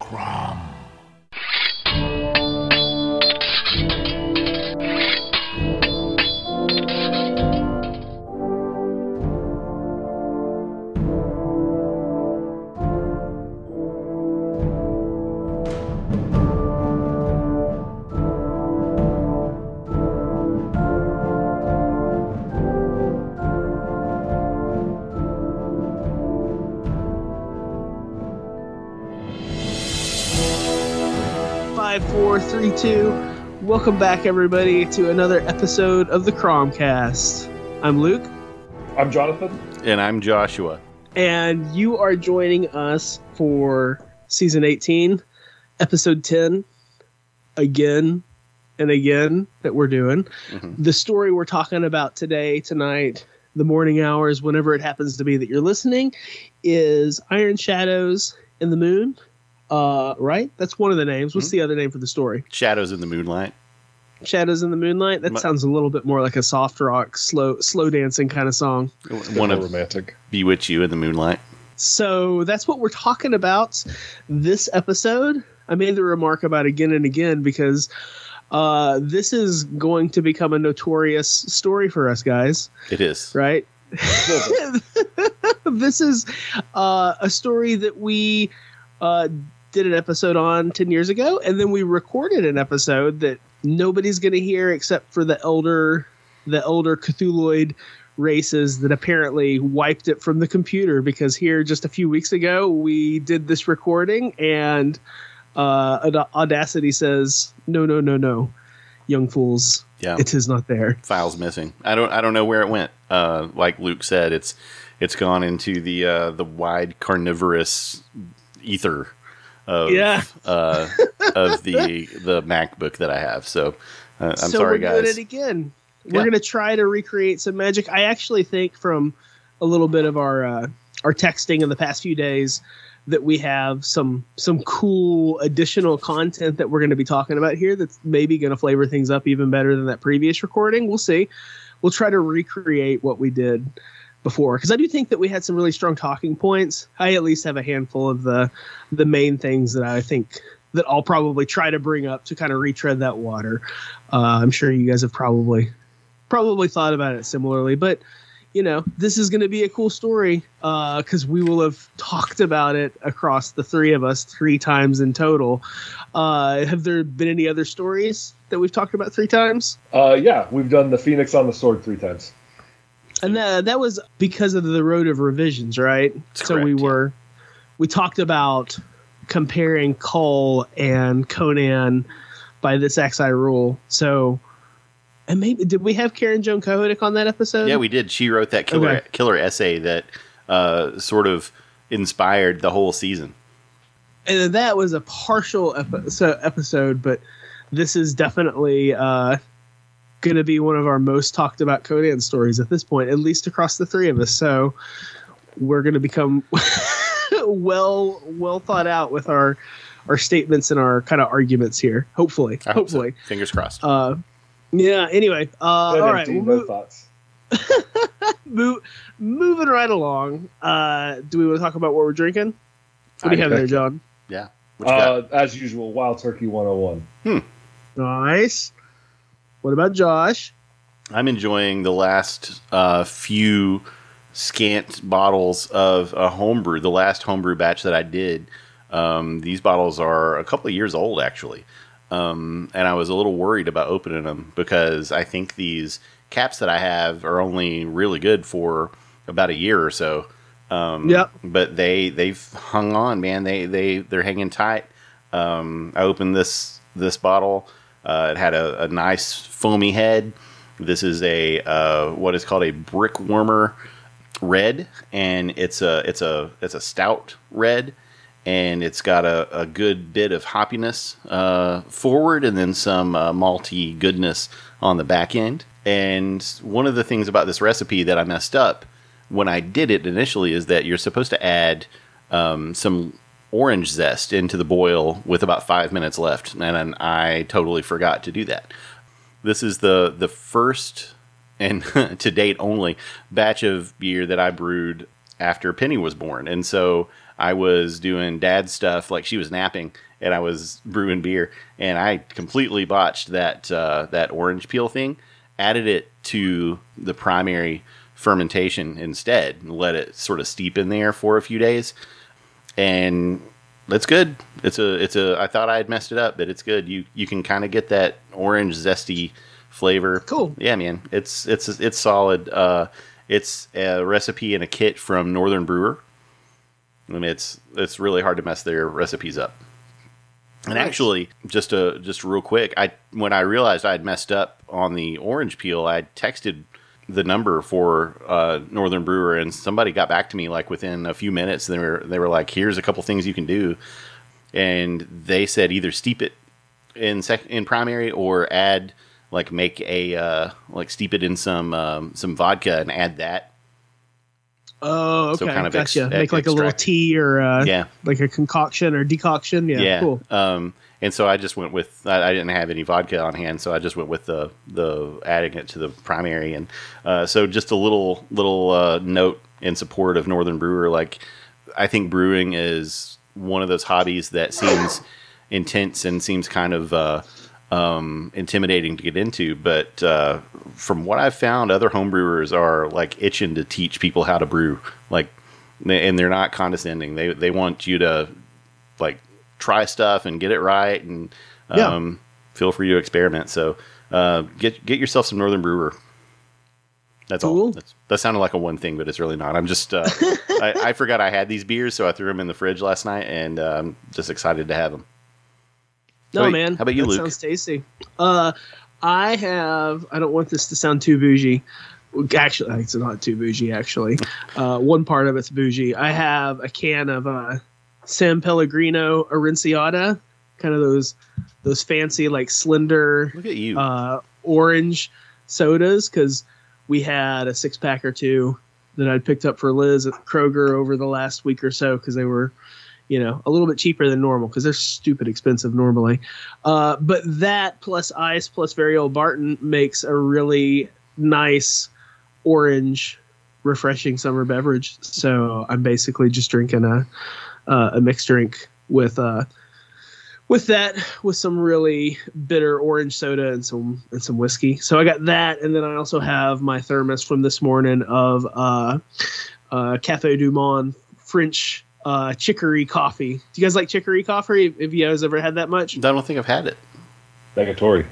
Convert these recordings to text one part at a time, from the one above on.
Five, Welcome back, everybody, to another episode of the Cromcast. I'm Luke, I'm Jonathan. And I'm Joshua. and you are joining us for season 18, episode 10, again and again that we're doing. Mhm. The story we're talking about today, tonight, the morning hours, whenever it happens to be that you're listening, is Iron Shadows in the Moon. Uh, right? That's one of the names. What's Mhm. the other name for the story? Shadows in the Moonlight. Shadows in the Moonlight. That My- sounds a little bit more like a soft rock, slow, slow dancing kind of song. One More of romantic. Bewitch You in the Moonlight. So that's what we're talking about this episode. I made the remark about again and again because uh, this is going to become a notorious story for us guys, It is. right? this is uh, a story that we uh, did an episode on 10 years ago, and then we recorded an episode that nobody's going to hear except for the elder, the elder Cthulhuid races that apparently wiped it from the computer because here just a few weeks ago we did this recording and uh, Audacity says, no, no, no, no, young fools, Yeah. it is not there. Files missing. I don't I don't know where it went. Uh, like Luke said, it's it's gone into the uh, the wide carnivorous ether of Yeah. uh, of the the MacBook that I have. So uh, I'm so sorry we're doing it again. We're Yeah. gonna try to recreate some magic. I actually think from a little bit of our uh, our texting in the past few days that we have some some cool additional content that we're going to be talking about here that's maybe going to flavor things up even better than that previous recording. We'll see. We'll try to recreate what we did before because I do think that we had some really strong talking points. I at least have a handful of the the main things that I think that I'll probably try to bring up to kind of retread that water. Uh, I'm sure you guys have probably probably thought about it similarly, but you know, this is going to be a cool story because we will have talked about it across the three of us three times in total. Uh, have there been any other stories that we've talked about three times? Uh, yeah, we've done the Phoenix on the Sword three times. And that that was because of the road of revisions, right? That's so we correct, yeah. were we talked about comparing Kull and Conan by this Axe I rule. So and maybe did we have Karen Joan Kohoutek on that episode? Yeah, we did. She wrote that killer Okay. killer essay that uh, sort of inspired the whole season. and that was a partial epi- so- episode, but this is definitely uh, going to be one of our most talked about Conan stories at this point, at least across the three of us. So we're going to become well well thought out with our our statements and our kind of arguments here. Hopefully, I hope so. hopefully. Fingers crossed. Uh, yeah. Anyway, uh, all right. empty, We'll move, thoughts. move, moving right along. Uh, do we want to talk about what we're drinking? What do you I- have there, John? yeah. What you got? Uh, as usual, Wild Turkey 101. Nice. What about Josh? I'm enjoying the last uh, few scant bottles of a homebrew. The last homebrew batch that I did. Um, these bottles are a couple of years old, actually, um, and I was a little worried about opening them because I think these caps that I have are only really good for about a year or so. Um, Yep. But they they've hung on, man. They they they're hanging tight. Um, I opened this this bottle. Uh, it had a, a nice foamy head. This is a uh, what is called a Brickwarmer red, and it's a it's a it's a stout red, and it's got a, a good bit of hoppiness uh, forward, and then some uh, malty goodness on the back end. And one of the things about this recipe that I messed up when I did it initially is that you're supposed to add um, some orange zest into the boil with about five minutes left, and I totally forgot to do that. This is the the first and to date only batch of beer that I brewed after Penny was born, and so I was doing dad stuff, like she was napping, and I was brewing beer, and I completely botched that uh, that orange peel thing. Added it to the primary fermentation instead, and let it sort of steep in there for a few days, and it's good. It's a it's a. I thought I had messed it up, but it's good. You you can kind of get that orange zesty flavor. Cool. Yeah, man. It's it's it's solid. Uh, it's a recipe and a kit from Northern Brewer. I mean, it's it's really hard to mess their recipes up. And Nice. actually, just a just real quick, I when I realized I had messed up on the orange peel, I texted the number for uh, Northern Brewer, and somebody got back to me like within a few minutes. They were they were like, "Here's a couple things you can do," and they said either steep it in sec- in primary or add like make a uh, like steep it in some um, some vodka and add that. Oh, okay. So kind of ex- gotcha. Make like a little tea or uh, Yeah, like a concoction or decoction. Yeah, yeah. cool. Um, and so I just went with I, I didn't have any vodka on hand, so I just went with the the adding it to the primary, and uh, so just a little little uh, note in support of Northern Brewer. Like I think brewing is one of those hobbies that seems intense and seems kind of uh, um, intimidating to get into, but uh, from what I've found, other homebrewers are like itching to teach people how to brew, like, and they're not condescending. They they want you to like try stuff and get it right, and Yeah. um, feel free to experiment. So uh, get get yourself some Northern Brewer. That's all. Cool. That's, that sounded like a one thing, but it's really not. I'm just uh, I, I forgot I had these beers, so I threw them in the fridge last night, and uh, I'm just excited to have them. No, How man. how about you, that Luke? Sounds tasty. Uh, I have. I don't want this to sound too bougie. Actually, it's not too bougie. Actually, uh, one part of it's bougie. I have a can of uh, San Pellegrino Aranciata, kind of those those fancy like slender Look at you. uh, orange sodas because we had a six pack or two that I'd picked up for Liz at Kroger over the last week or so because they were, you know, a little bit cheaper than normal because they're stupid expensive normally. Uh, but that plus ice plus very old Barton makes a really nice orange, refreshing summer beverage. So I'm basically just drinking a uh, a mixed drink with uh, with that with some really bitter orange soda and some and some whiskey. So I got that, and then I also have my thermos from this morning of uh, uh, Cafe Du Monde French uh, chicory coffee. Do you guys like chicory coffee? Have you guys ever had that much? I don't think I've had it. Negatory.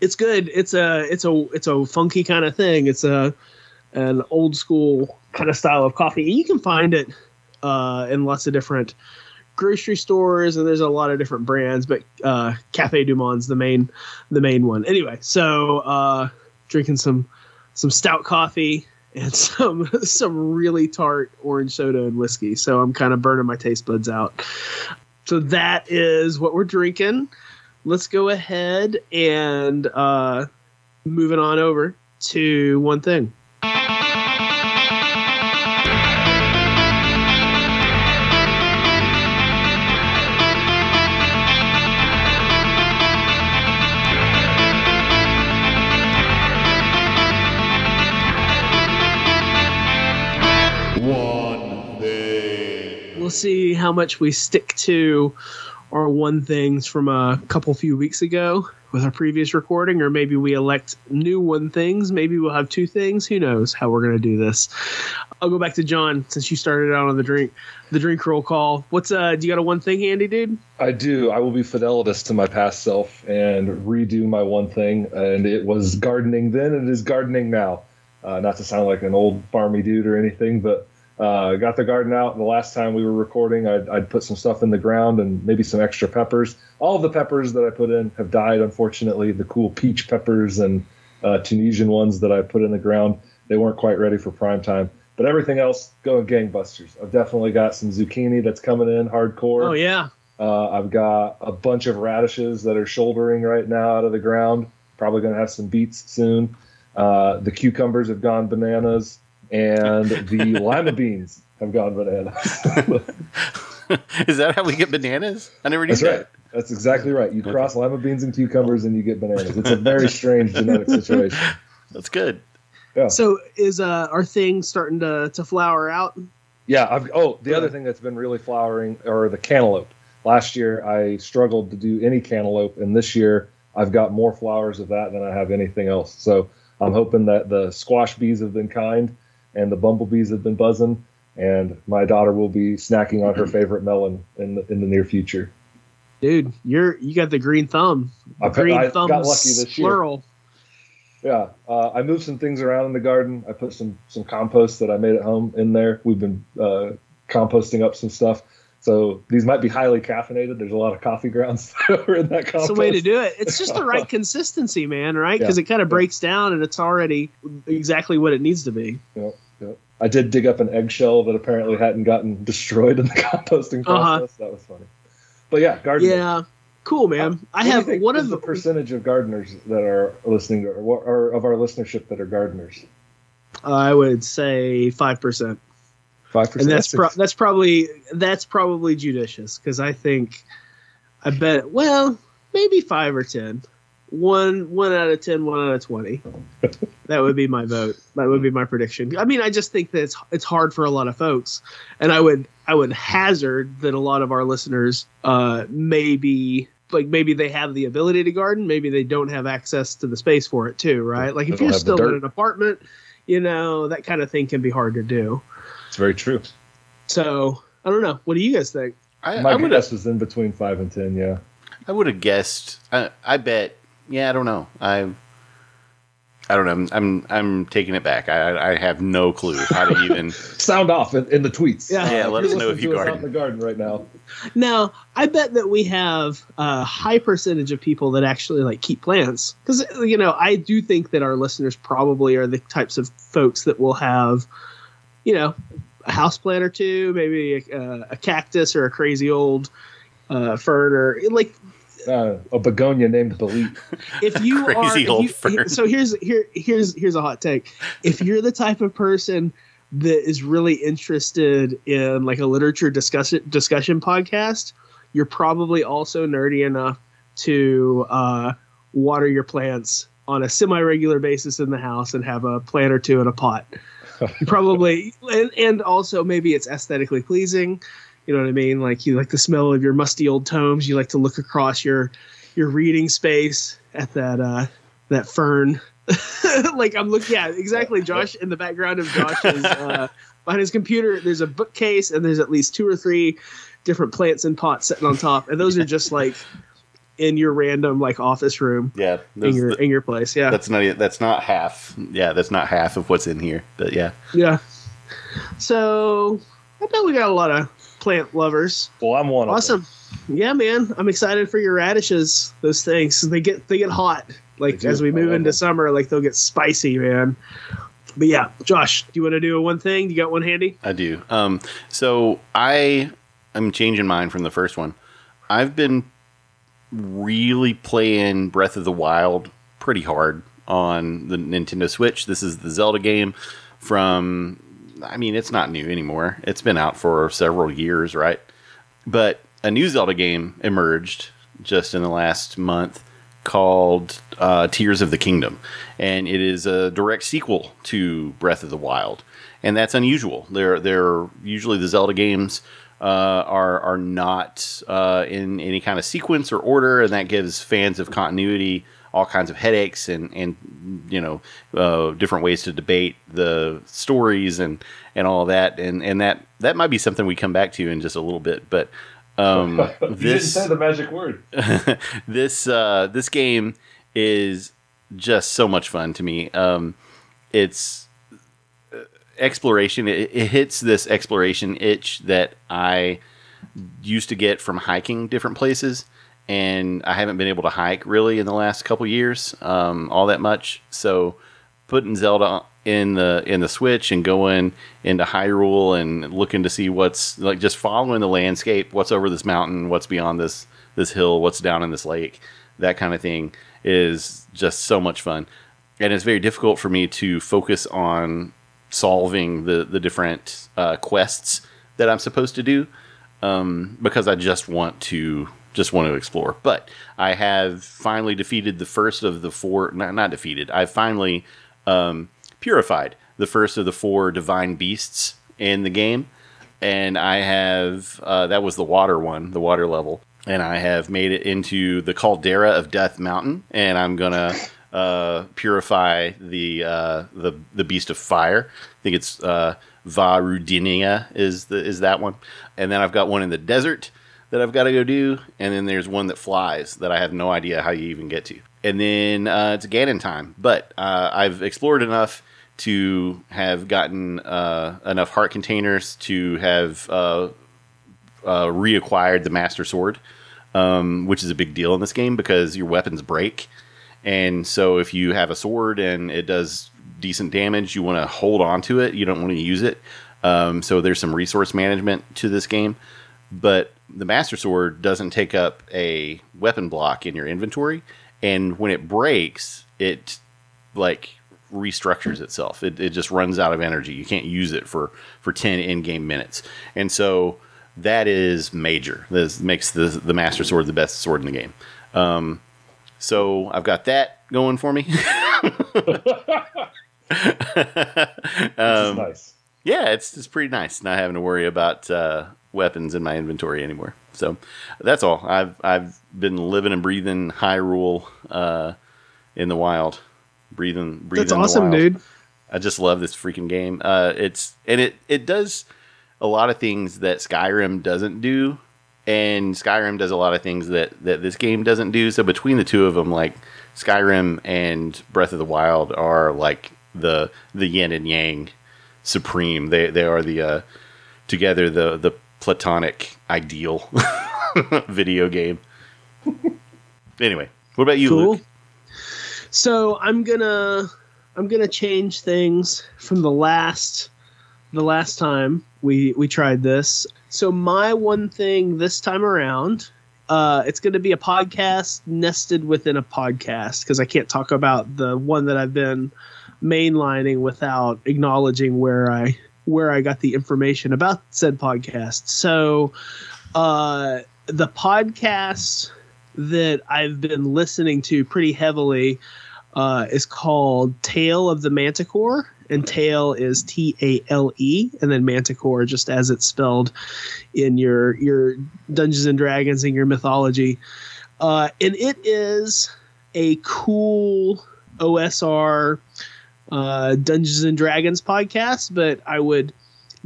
It's good. It's a it's a it's a funky kind of thing. It's a an old school kind of style of coffee. You can find it uh, in lots of different grocery stores, and there's a lot of different brands. But uh, Cafe Du Monde's the main the main one. Anyway, so uh, drinking some some stout coffee and some some really tart orange soda and whiskey. So I'm kind of burning my taste buds out. So that is what we're drinking. Let's go ahead and uh, moving on over to one thing. See how much we stick to our one things from a couple few weeks ago with our previous recording, or maybe we elect new one things. Maybe we'll have two things. Who knows how we're gonna do this? I'll go back to John since you started out on the drink, the drink roll call. What's uh? Do you got a one thing handy, dude? I do. I will be fidelitous to my past self and redo my one thing. And it was gardening then, and it is gardening now. Uh, not to sound like an old farmy dude or anything, but uh, got the garden out. The last time we were recording, I'd, I'd put some stuff in the ground and maybe some extra peppers. All of the peppers that I put in have died, unfortunately. The cool peach peppers and uh, Tunisian ones that I put in the ground, they weren't quite ready for prime time. But everything else going gangbusters. I've definitely got some zucchini that's coming in hardcore. Oh yeah, Uh, I've got a bunch of radishes that are shouldering right now out of the ground. Probably going to have some beets soon. Uh, the cucumbers have gone bananas, and the lima beans have gone bananas. Is that how we get bananas? I never knew That's that. right. That's exactly right. You cross lima beans and cucumbers, and you get bananas. It's a very strange genetic situation. That's good. Yeah. So is uh our thing starting to to flower out? Yeah. I've, oh, the other thing that's been really flowering are the cantaloupe. Last year I struggled to do any cantaloupe, and this year I've got more flowers of that than I have anything else. So I'm hoping that the squash bees have been kind and the bumblebees have been buzzing, and my daughter will be snacking on her favorite melon in the, in the near future. Dude, you're you got the green thumb. I, green I thumb got lucky this year. Yeah, uh, I moved some things around in the garden. I put some some compost that I made at home in there. We've been uh, composting up some stuff. So these might be highly caffeinated. There's a lot of coffee grounds that are in that compost. It's the way to do it. It's just the right consistency, man. Right? Because Yeah. it kind of breaks down and it's already exactly what it needs to be. Yep, yep. I did dig up an eggshell that apparently hadn't gotten destroyed in the composting Uh-huh. process. That was funny. But yeah, gardening. Yeah, cool, man. I do you have one is of the percentage of gardeners that are listening to, or, or of our listenership that are gardeners. I would say five percent. Five percent. and that's pro- that's probably that's probably judicious because I think I bet well maybe five or ten. One one out of ten, one out of twenty. that would be my vote. That would be my prediction. I mean, I just think that it's it's hard for a lot of folks, and I would I would hazard that a lot of our listeners uh, maybe like maybe they have the ability to garden, maybe they don't have access to the space for it too, right? Like if you're still in an apartment, you know that kind of thing can be hard to do. It's very true. So I don't know. What do you guys think? I, My I guess was in between five and ten. Yeah. I would have guessed. I, I bet. Yeah, I don't know. I. I don't know. I'm I'm, I'm taking it back. I I have no clue how to even. Sound off in, in the tweets. Yeah. Yeah, let you're us know if you to us out garden. in the garden right now. Now, I bet that we have a high percentage of people that actually like keep plants because you know I do think that our listeners probably are the types of folks that will have, you know, a house plant or two, maybe a, a cactus or a crazy old uh, fern or like Uh, a begonia named Belit. if you are Crazy if old you- fern. so here's here here's here's a hot take if you're the type of person that is really interested in like a literature discussion discussion podcast you're probably also nerdy enough to uh, water your plants on a semi-regular basis in the house and have a plant or two in a pot you probably and, and also maybe it's aesthetically pleasing you know what i mean? Like you like the smell of your musty old tomes. You like to look across your your reading space at that uh that fern. Like i'm looking yeah exactly. Josh in the background of josh's uh behind his computer there's a bookcase and there's at least two or three different plants and pots sitting on top. And those are just like in your random like office room Yeah, in your in your place. Yeah. That's not that's not half. Yeah, that's not half of what's in here. But yeah, yeah. So i bet we got a lot of plant lovers Well, I'm one. awesome yeah man i'm excited for your radishes those things they get they get hot like as we move into summer like they'll get spicy man but yeah josh do you want to do a one thing you got one handy I do. Um, so I am changing mine from the first one. I've been really playing Breath of the Wild pretty hard on the Nintendo Switch. This is the Zelda game from. I mean, it's not new anymore. It's been out for several years, right? But a new Zelda game emerged just in the last month called uh, Tears of the Kingdom, and it is a direct sequel to Breath of the Wild, and that's unusual. They're they're usually the Zelda games uh, are are not uh, in any kind of sequence or order, and that gives fans of continuity all kinds of headaches and and you know uh, different ways to debate the stories and and all that, and and that that might be something we come back to in just a little bit, but. Um, you didn't say the magic word. this uh, this game is just so much fun to me. Um, it's uh, exploration. It, it hits this exploration itch that I used to get from hiking different places, and I haven't been able to hike really in the last couple years, um, all that much. So putting Zelda in the in the Switch and going into Hyrule and looking to see what's like just following the landscape, what's over this mountain, what's beyond this this hill, what's down in this lake, that kind of thing is just so much fun. And it's very difficult for me to focus on solving the the different uh, quests that I'm supposed to do um, because I just want to just want to explore. But I have finally defeated the first of the four. Not, not defeated. I've finally um, purified the first of the four divine beasts in the game. and I have uh, that was the water one, the water level, and I have made it into the caldera of Death Mountain, and I'm gonna uh, purify the uh, the the beast of fire. I think it's uh, Vah Rudania is the is that one, and then I've got one in the desert that I've got to go do, and then there's one that flies that I have no idea how you even get to, and then uh, it's Ganon time. But uh, I've explored enough to have gotten uh, enough heart containers to have uh, uh, reacquired the Master Sword, um, which is a big deal in this game because your weapons break. And so if you have a sword and it does decent damage, you want to hold on to it. You don't want to use it. Um, so there's some resource management to this game. But the Master Sword doesn't take up a weapon block in your inventory. And when it breaks, it like restructures itself. It, it just runs out of energy. You can't use it for, for 10 in game minutes. And so that is major. This makes the, the Master Sword the best sword in the game. Um, so I've got that going for me. um, nice. Yeah, it's it's pretty nice not having to worry about uh, weapons in my inventory anymore. So that's all. I've I've been living and breathing Hyrule uh, in the wild, breathing breathing. That's awesome, dude. I just love this freaking game. Uh, it's and it it does a lot of things that Skyrim doesn't do, and Skyrim does a lot of things that that this game doesn't do. So between the two of them, like Skyrim and Breath of the Wild are like the the yin and yang supreme. They they are the uh, together the the platonic ideal video game. anyway, what about you, Cool. Luke? So I'm gonna I'm gonna change things from the last the last time we we tried this. So my one thing this time around, uh, it's going to be a podcast nested within a podcast because I can't talk about the one that I've been mainlining without acknowledging where I where I got the information about said podcast. So uh, the podcast that I've been listening to pretty heavily uh, is called Tale of the Manticore, and Tale is T A L E, and then Manticore just as it's spelled in your your Dungeons and Dragons and your mythology. Uh, and it is a cool OSR uh, Dungeons and Dragons podcast, but I would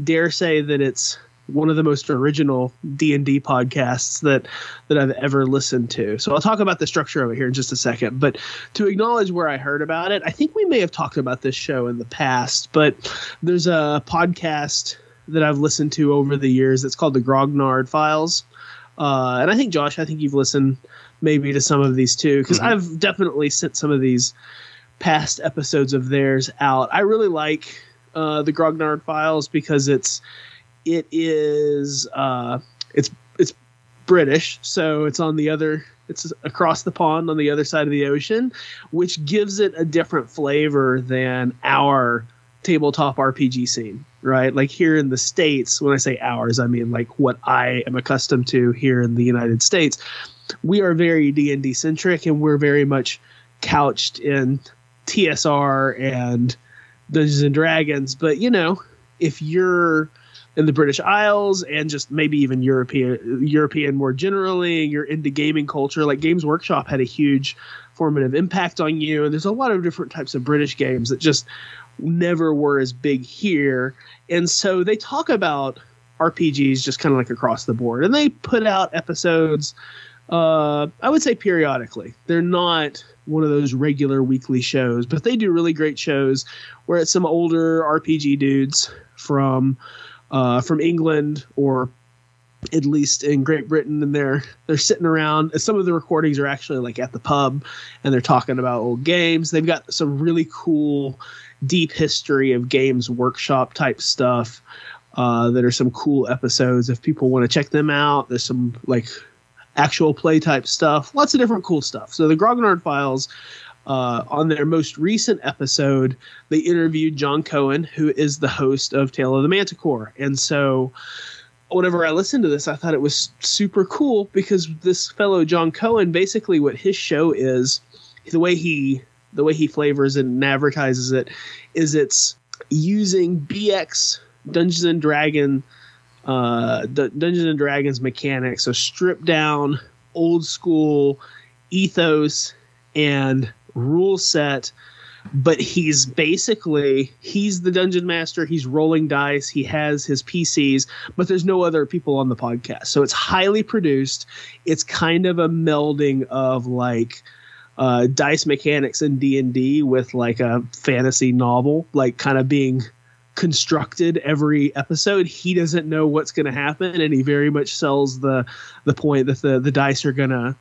dare say that it's one of the most original D and D podcasts that that I've ever listened to. So I'll talk about the structure of it here in just a second. But to acknowledge where I heard about it, I think we may have talked about this show in the past. But there's a podcast that I've listened to over the years. It's called the Grognard Files, uh, and I think Josh, I think you've listened maybe to some of these too, because Mhm. I've definitely sent some of these past episodes of theirs out. I really like uh, the Grognard Files because it's it is uh, it's it's British, so it's on the other it's across the pond on the other side of the ocean, which gives it a different flavor than our tabletop RPG scene, right? Like here in the states, when I say ours, I mean like what I am accustomed to here in the United States. We are very D and D centric, and we're very much couched in TSR and Dungeons and Dragons. But you know, if you're in the British Isles and just maybe even European European more generally, you're into gaming culture. Like Games Workshop had a huge formative impact on you, and there's a lot of different types of British games that just never were as big here. And so they talk about RPGs just kind of like across the board, and they put out episodes. Uh, I would say periodically. They're not one of those regular weekly shows, but they do really great shows where it's some older RPG dudes from uh, from England or at least in Great Britain, and they're they're sitting around. Some of the recordings are actually like at the pub, and they're talking about old games. They've got some really cool, deep history of games workshop type stuff. Uh, that are some cool episodes. If people want to check them out, there's some like actual play type stuff. Lots of different cool stuff. So the Grognard Files. Uh, on their most recent episode, they interviewed John Cohen, who is the host of Tale of the Manticore. And so, whenever I listened to this, I thought it was super cool because this fellow John Cohen, basically, what his show is, the way he the way he flavors and advertises it, is it's using BX Dungeons and Dragon uh, the Dungeons and Dragons mechanics, so stripped down, old school ethos and rule set. But he's basically he's the dungeon master. He's rolling dice. He has his PCs, but there's no other people on the podcast. So it's highly produced. It's kind of a melding of like uh, dice mechanics and D and D with like a fantasy novel, like kind of being constructed every episode. He doesn't know what's going to happen, and he very much sells the the point that the the dice are gonna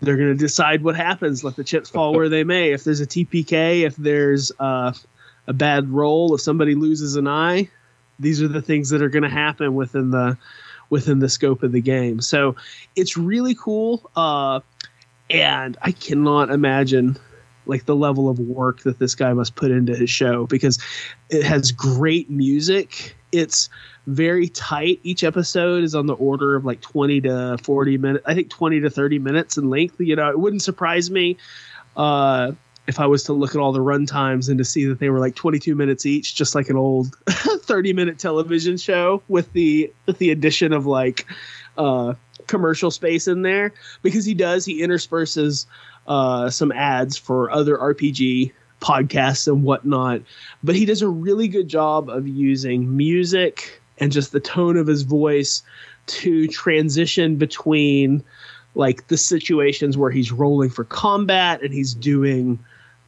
they're gonna decide what happens. Let the chips fall where they may. If there's a TPK, if there's uh, a bad roll, if somebody loses an eye, these are the things that are going to happen within the within the scope of the game. So it's really cool, uh, and I cannot imagine like the level of work that this guy must put into his show because it has great music. It's very tight. Each episode is on the order of like 20 to 40 minutes. I think 20 to 30 minutes in length. You know, it wouldn't surprise me uh, if I was to look at all the run times and to see that they were like 22 minutes each, just like an old 30 minute television show with the with the addition of like uh, commercial space in there because he does he intersperses uh, some ads for other RPG podcasts and whatnot. But he does a really good job of using music and just the tone of his voice to transition between like the situations where he's rolling for combat and he's doing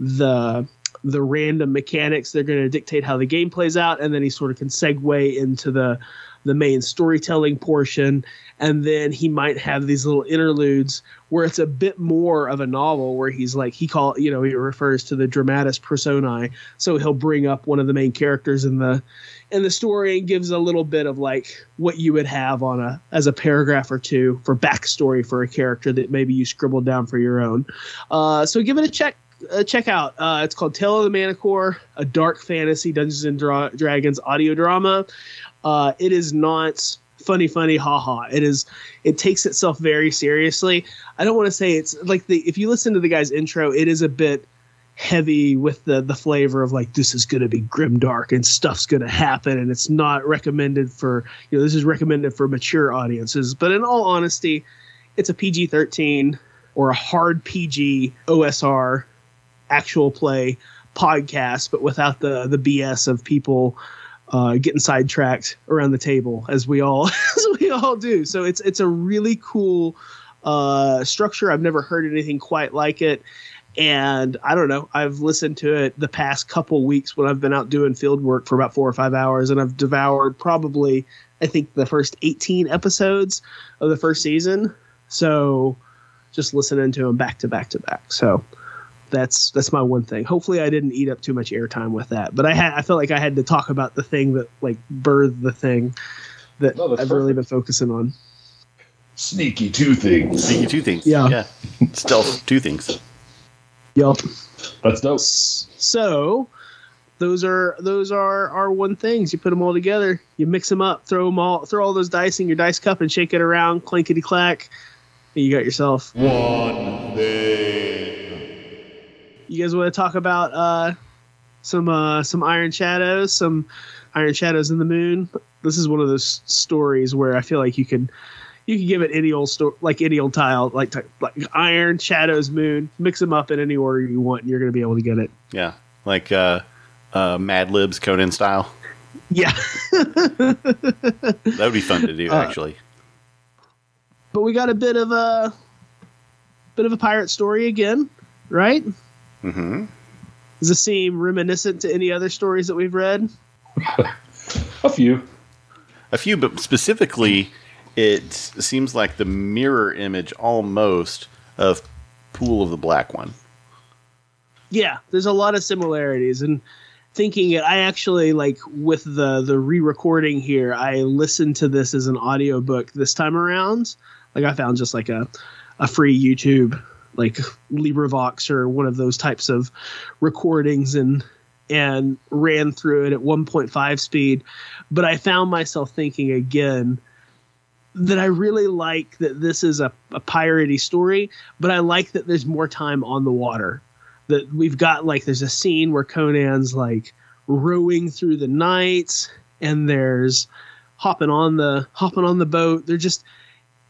the the random mechanics they're going to dictate how the game plays out and then he sort of can segue into the the main storytelling portion and then he might have these little interludes where it's a bit more of a novel where he's like he call you know he refers to the dramatis personae so he'll bring up one of the main characters in the in the story and gives a little bit of like what you would have on a as a paragraph or two for backstory for a character that maybe you scribbled down for your own uh, so give it a check uh, check out. Uh, it's called Tale of the Manticore, a dark fantasy Dungeons and Dra- Dragons audio drama. Uh, it is not funny, funny, haha. It is. It takes itself very seriously. I don't want to say it's like the. If you listen to the guy's intro, it is a bit heavy with the the flavor of like this is going to be grim dark and stuff's going to happen and it's not recommended for you know this is recommended for mature audiences but in all honesty it's a PG-13 or a hard PG OSR actual play podcast, but without the the BS of people uh, getting sidetracked around the table, as we all as we all do. So it's it's a really cool uh, structure. I've never heard anything quite like it. And I don't know. I've listened to it the past couple weeks when I've been out doing field work for about four or five hours, and I've devoured probably, I think, the first 18 episodes of the first season. So just listening to them back to back to back. So that's that's my one thing. Hopefully, I didn't eat up too much airtime with that, but I had I felt like I had to talk about the thing that like birthed the thing that No, I've that's really been focusing on. Sneaky two things. Sneaky two things. Yeah. Yeah. Stealth two things. Yup. That's dope. So those are those are our one things. You put them all together, you mix them up, throw them all, throw all those dice in your dice cup, and shake it around, clankety clack. And you got yourself. One thing. You guys want to talk about uh, some uh, some Iron Shadows, some Iron Shadows in the Moon? This is one of those stories where I feel like you can you can give it any old story, like any old tile, like like Iron Shadows Moon. Mix them up in any order you want, and you're going to be able to get it. Yeah. Like uh, uh, Mad Libs Conan style. Yeah. That would be fun to do, Uh, actually. but we got a bit of a bit of a pirate story again, right? Hmm Does this seem reminiscent to any other stories that we've read? A few. A few, but specifically, it seems like the mirror image almost of Pool of the Black One. Yeah, there's a lot of similarities and thinking it I actually like with the the re-recording here, I listened to this as an audiobook this time around. Like I found just like a a free YouTube like LibriVox or one of those types of recordings and and ran through it at 1.5 speed. But I found myself thinking again that I really like that this is a, a piratey story, but I like that there's more time on the water. That we've got like there's a scene where Conan's like rowing through the night, and there's hopping on the hopping on the boat. They're just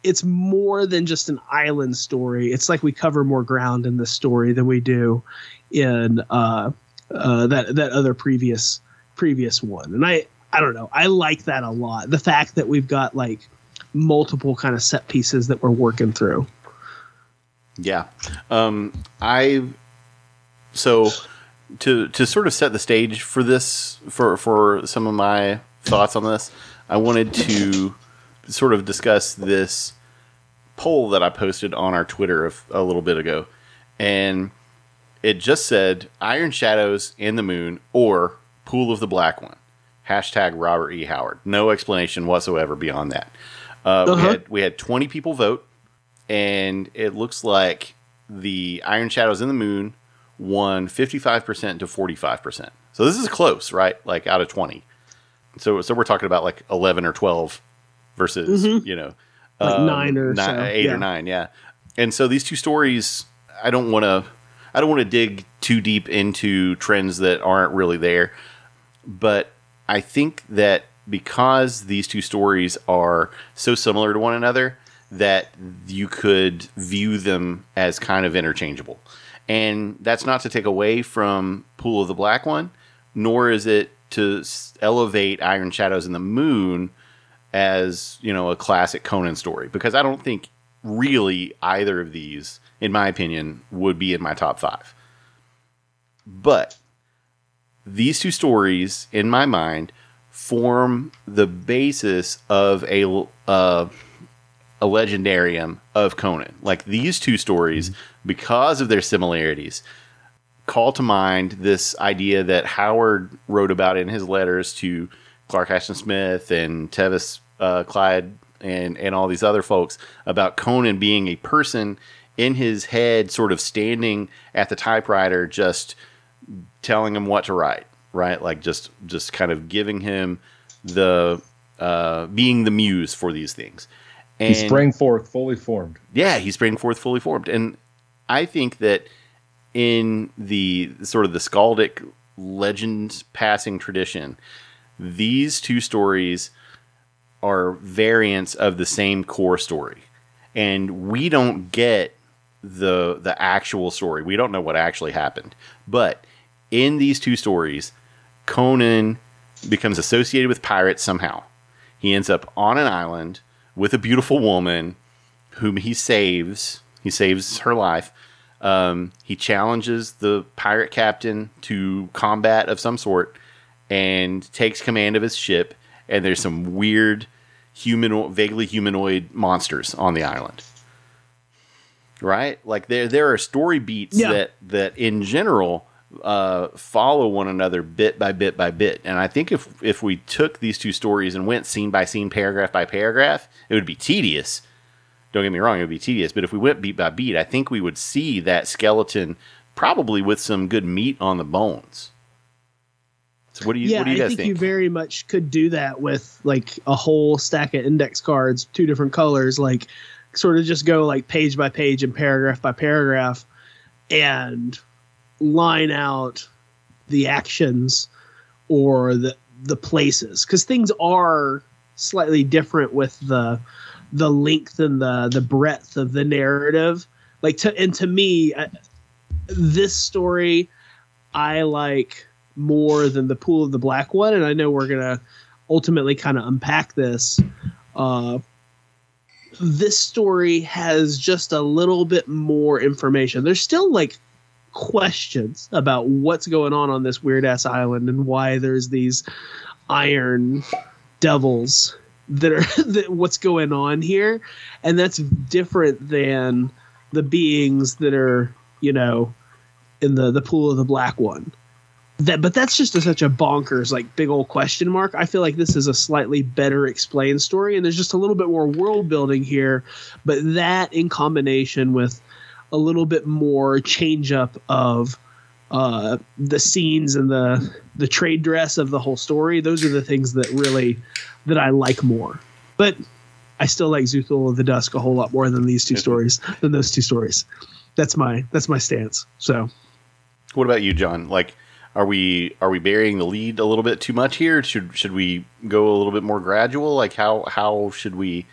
it's more than just an island story. It's like we cover more ground in this story than we do in uh, uh, that that other previous previous one. And I I don't know. I like that a lot. The fact that we've got like multiple kind of set pieces that we're working through. Yeah. Um, I so to to sort of set the stage for this for for some of my thoughts on this, I wanted to sort of discuss this poll that I posted on our Twitter a, a little bit ago, and it just said Iron Shadows in the Moon or Pool of the Black One. Hashtag Robert E. Howard. No explanation whatsoever beyond that. Uh, we, Uh-huh. had, we had 20 people vote, and it looks like the Iron Shadows in the Moon won 55% to 45%. So this is close, right? Like out of 20. So so we're talking about like 11 or 12 versus, Mhm. you know, Like um, nine or ni- so, eight yeah. or nine, yeah. And so these two stories, I don't want to I don't want to dig too deep into trends that aren't really there, but I think that because these two stories are so similar to one another that you could view them as kind of interchangeable. And that's not to take away from Pool of the Black One, nor is it to elevate Iron Shadows in the Moon as, you know, a classic Conan story because I don't think really either of these in my opinion would be in my top 5. But these two stories in my mind form the basis of a uh, a legendarium of Conan. Like these two stories, because of their similarities, call to mind this idea that Howard wrote about in his letters to Clark Ashton Smith and Tevis uh, Clyde and and all these other folks about Conan being a person in his head, sort of standing at the typewriter, just telling him what to write, right? Like just just kind of giving him the uh, being the muse for these things. He sprang forth fully formed. Yeah, he sprang forth fully formed, and I think that in the sort of the skaldic legend passing tradition, these two stories are variants of the same core story, and we don't get the the actual story. We don't know what actually happened, but in these two stories, Conan becomes associated with pirates somehow. He ends up on an island with a beautiful woman whom he saves. He saves her life. Um, he challenges the pirate captain to combat of some sort and takes command of his ship. And there's some weird, humanoid, vaguely humanoid monsters on the island. Right? Like there, there are story beats Yeah. that that in general uh, follow one another bit by bit by bit. And I think if if we took these two stories and went scene by scene, paragraph by paragraph, it would be tedious. Don't get me wrong, it would be tedious. But if we went beat by beat, I think we would see that skeleton probably with some good meat on the bones. So what do you yeah, what do you I guys think, think? you very much could do that with like a whole stack of index cards, two different colors, like sort of just go like page by page and paragraph by paragraph and line out the actions or the the places because things are slightly different with the the length and the the breadth of the narrative like to and to me I, this story i like more than the pool of the black one and i know we're gonna ultimately kind of unpack this. Uh this story has just a little bit more information. There's still like questions about what's going on on this weird ass island and why there's these iron devils that are that what's going on here. And that's different than the beings that are you know in the the pool of the black one that but that's just a, such a bonkers like big old question mark i feel like this is a slightly better explained story and there's just a little bit more world building here but that in combination with a little bit more change up of uh, the scenes and the the trade dress of the whole story. Those are the things that really that I like more. But I still like Xuthal of the Dusk a whole lot more than these two stories than those two stories. That's my that's my stance. So What about you, John? Like, are we are we burying the lead a little bit too much here? Should should we go a little bit more gradual? Like how how should we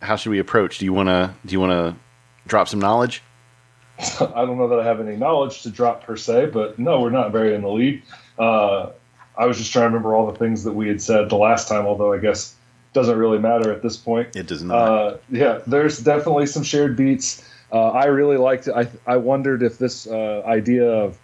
how should we approach? Do you want to do you want to drop some knowledge? I don't know that I have any knowledge to drop per se, but no, we're not very in the lead. Uh, I was just trying to remember all the things that we had said the last time, although I guess it doesn't really matter at this point. It does not. Uh, yeah, there's definitely some shared beats. Uh, I really liked. I I wondered if this uh, idea of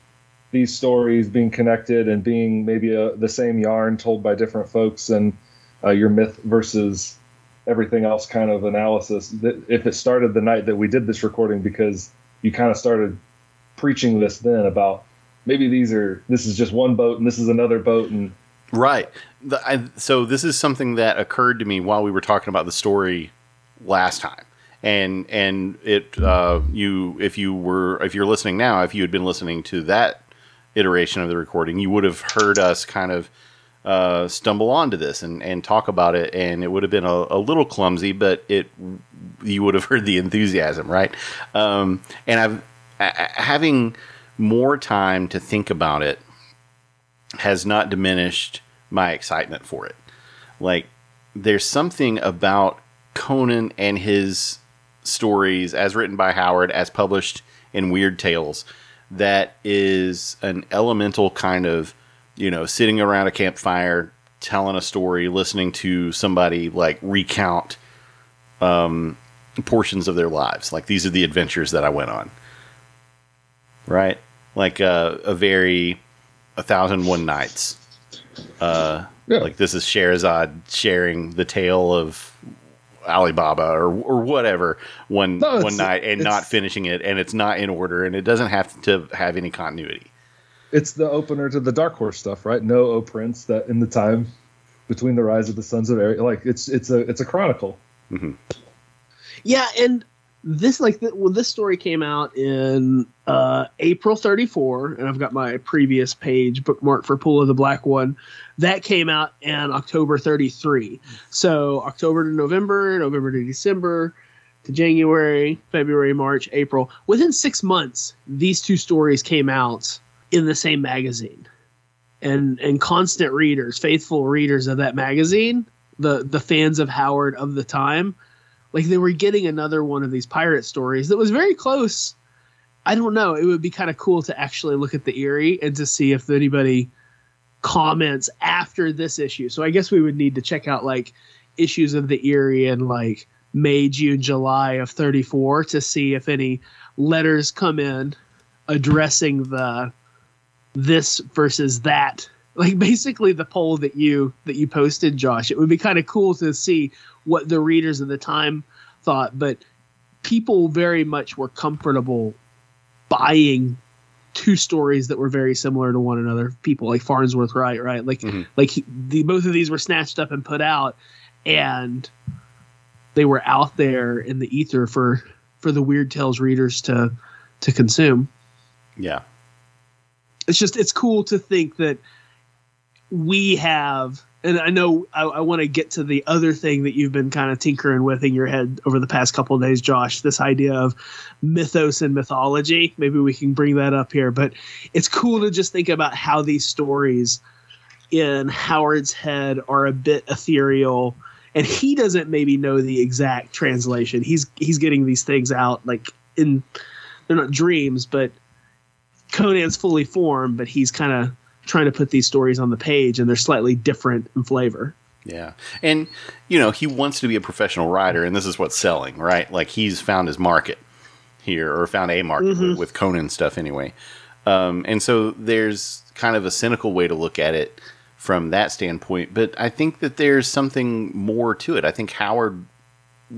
these stories being connected and being maybe a, the same yarn told by different folks and uh, your myth versus everything else kind of analysis. That if it started the night that we did this recording because you kind of started preaching this then about maybe these are this is just one boat and this is another boat and Right. The, I, so this is something that occurred to me while we were talking about the story last time, and and it uh, you if you were if you're listening now, if you had been listening to that iteration of the recording, you would have heard us kind of uh, stumble onto this and and talk about it, and it would have been a, a little clumsy, but it you would have heard the enthusiasm, right? Um, and I've having more time to think about it has not diminished my excitement for it. Like, there's something about Conan and his stories, as written by Howard, as published in Weird Tales, that is an elemental kind of, you know, sitting around a campfire, telling a story, listening to somebody like recount um, portions of their lives. Like, these are the adventures that I went on. Right? Like uh, a very a thousand one nights. Uh, Yeah. Like this is Scheherazade sharing the tale of Ali Baba or or whatever one No, one night and not finishing it, and it's not in order, and it doesn't have to have any continuity. it's the opener to the Dark Horse stuff, right? No, O Prince, that in the time between the rise of the Sons of Aryas, like it's it's a it's a chronicle. Mm-hmm. Yeah, and this like th- well, this story came out in uh, April 34, and I've got my previous page bookmarked for Pool of the Black One. That came out in October 33. So October to November, November to December, to January, February, March, April. Within six months, these two stories came out in the same magazine. And and constant readers, faithful readers of that magazine, the the fans of Howard of the time, like they were getting another one of these pirate stories that was very close. I don't know. It would be kind of cool to actually look at the Eyrie and to see if anybody comments after this issue. So I guess we would need to check out like issues of the Eyrie in like May, June, July of 34 to see if any letters come in addressing the this versus that. Like basically the poll that you that you posted, Josh. It would be kind of cool to see what the readers of the time thought, but people very much were comfortable buying two stories that were very similar to one another. People like Farnsworth Wright, right? Like Mhm. like he, the both of these were snatched up and put out, and they were out there in the ether for for the Weird Tales readers to to consume. Yeah, It's just it's cool to think that we have and I know I, I want to get to the other thing that you've been kind of tinkering with in your head over the past couple days, Josh. This idea of mythos and mythology. Maybe we can bring that up here, but it's cool to just think about how these stories in Howard's head are a bit ethereal, and he doesn't maybe know the exact translation. He's he's getting these things out like in they're not dreams, but Conan's fully formed, but he's kind of trying to put these stories on the page, and they're slightly different in flavor. yeah, and you know he wants to be a professional writer, and this is what's selling, right? Like he's found his market here, or found a market with, with Conan stuff anyway. Um, and so there's kind of a cynical way to look at it from that standpoint, but I think that there's something more to it. I think Howard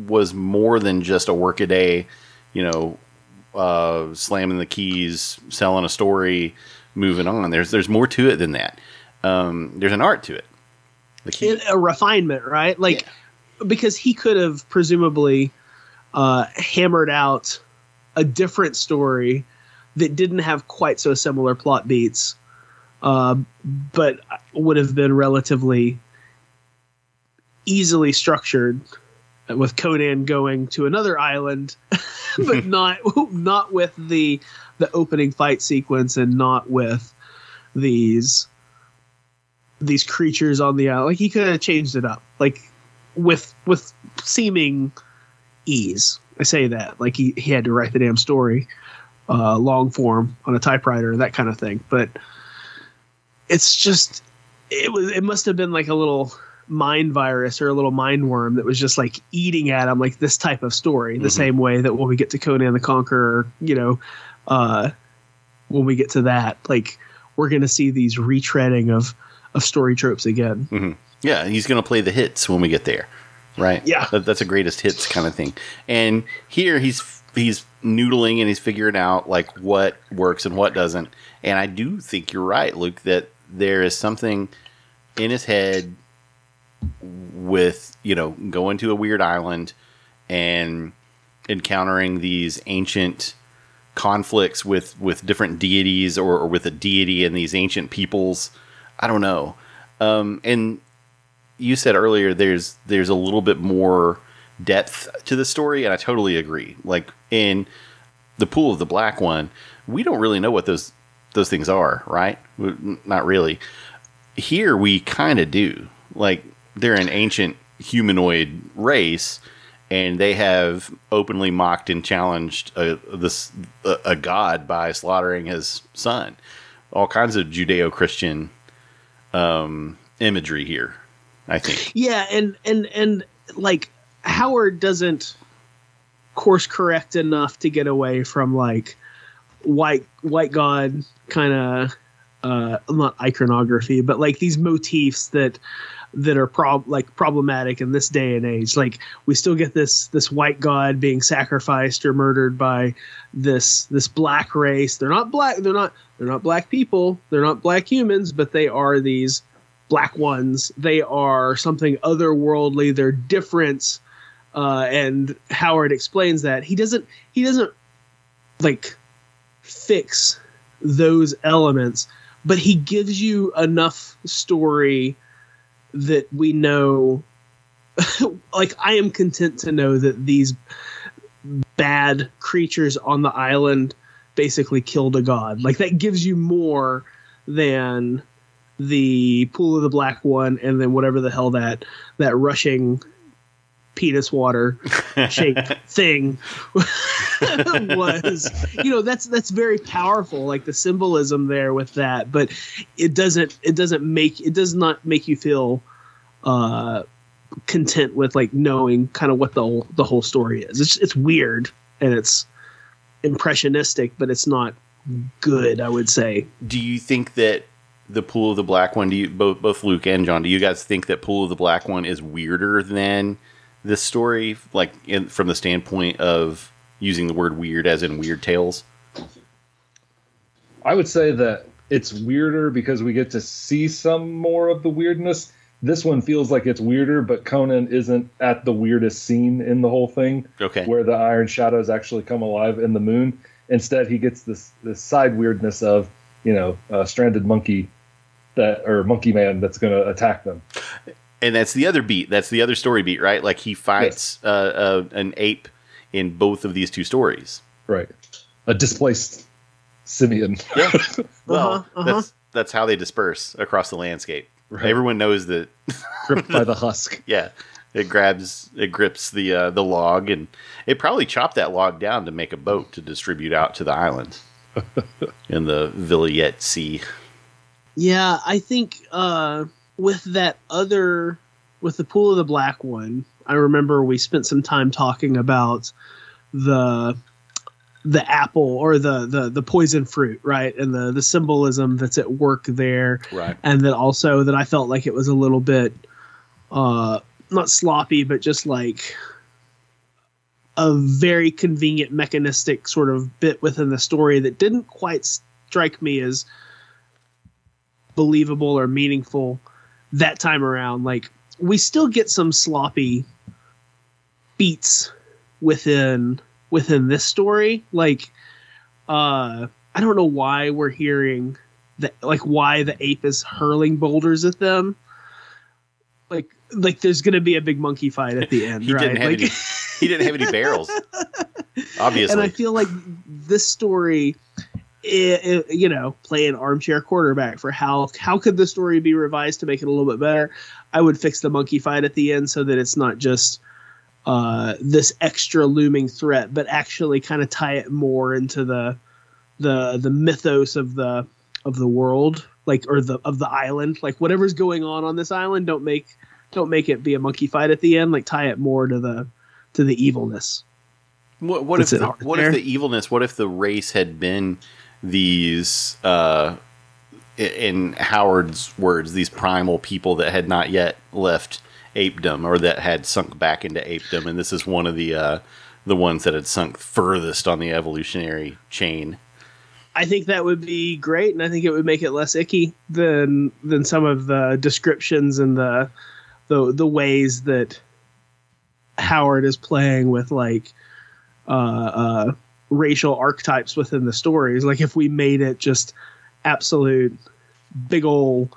was more than just a workaday, you know, uh, slamming the keys, selling a story, moving on. There's there's more to it than that. Um, there's an art to it. The key, In a refinement, right? Like because he could have presumably uh, hammered out a different story that didn't have quite so similar plot beats, uh, but would have been relatively easily structured with Conan going to another island, but not not with the the opening fight sequence and not with these these creatures on the island. Like he could have changed it up, like with with seeming ease. I say that like he, he had to write the damn story, uh, long form on a typewriter, that kind of thing. But it's just it was it must have been like a little mind virus or a little mind worm that was just like eating at him like this type of story the Mhm. same way that when we get to conan the conqueror you know uh when we get to that like we're gonna see these retreading of of story tropes again Yeah, he's going to play the hits when we get there, right? Yeah. that, that's a greatest hits kind of thing. And here he's he's noodling and he's figuring out like what works and what doesn't. And I do think you're right, Luke, that there is something in his head with you know going to a weird island and encountering these ancient conflicts with with different deities or, or with a deity and these ancient peoples. I don't know. Um, and you said earlier there's there's a little bit more depth to the story, and I totally agree. Like in the pool of the black one, we don't really know what those those things are, right? Not really. Here we kind of do. Like they're an ancient humanoid race, and they have openly mocked and challenged a, this a, a god by slaughtering his son. All kinds of Judeo-Christian um, imagery here. I think. yeah and and and like howard doesn't course correct enough to get away from like white white god kind of uh not iconography but like these motifs that that are prob like problematic in this day and age. Like we still get this this white god being sacrificed or murdered by this this black race. They're not black they're not they're not black people. They're not black humans but they are these black ones. They are something otherworldly. They're different uh, and howard explains that. He doesn't he doesn't like fix those elements but he gives you enough story that we know like i am content to know that these bad creatures on the island basically killed a god. Like that gives you more than the pool of the black one and then whatever the hell that that rushing penis water shaped thing was you know that's that's very powerful like the symbolism there with that but it doesn't it doesn't make it does not make you feel uh content with like knowing kind of what the whole, the whole story is. It's it's weird and it's impressionistic but it's not good i would say. Do you think that the pool of the black one do you both both luke and john do you guys think that pool of the black one is weirder than this story like in, from the standpoint of using the word weird as in weird tales I would say that it's weirder because we get to see some more of the weirdness. This one feels like it's weirder, but Conan isn't at the weirdest scene in the whole thing, okay where the Iron Shadows actually come alive in the moon. Instead, he gets this this side weirdness of you know a stranded monkey that or monkey man that's going to attack them. And that's the other beat that's the other story beat right like he fights uh, uh, an ape in both of these two stories Right, a displaced simian. Yeah. well Uh-huh, uh-huh. that's that's how they disperse across the landscape Right. everyone knows that gripped by the husk. yeah it grabs it grips the uh, the log and it probably chopped that log down to make a boat to distribute out to the island in the Vilayet Sea. Yeah, I think uh, with that other, with the pool of the black one, I remember we spent some time talking about the the apple or the the the poison fruit, right, and the the symbolism that's at work there, Right. and then also that I felt like it was a little bit, uh, not sloppy, but just like a very convenient mechanistic sort of bit within the story that didn't quite strike me as believable or meaningful that time around. Like we still get some sloppy beats within within this story. Like uh I don't know why we're hearing that like why the ape is hurling boulders at them. Like like there's gonna be a big monkey fight at the end, He right? didn't have like, any. He didn't have any barrels. Obviously. and I feel like this story i i you know, play an armchair quarterback for how how could the story be revised to make it a little bit better. I would fix the monkey fight at the end so that it's not just uh, this extra looming threat, but actually kind of tie it more into the the the mythos of the of the world, like or the of the island, like whatever's going on on this island. Don't make don't make it be a monkey fight at the end. Like tie it more to the to the evilness. What, what if the, what there. if the evilness? What if the race had been these, uh, in Howard's words, these primal people that had not yet left apedom or that had sunk back into apedom, and this is one of the uh, the ones that had sunk furthest on the evolutionary chain. I think that would be great, and I think it would make it less icky than than some of the descriptions and the the the ways that Howard is playing with like uh, uh, racial archetypes within the stories. Like if we made it just absolute big old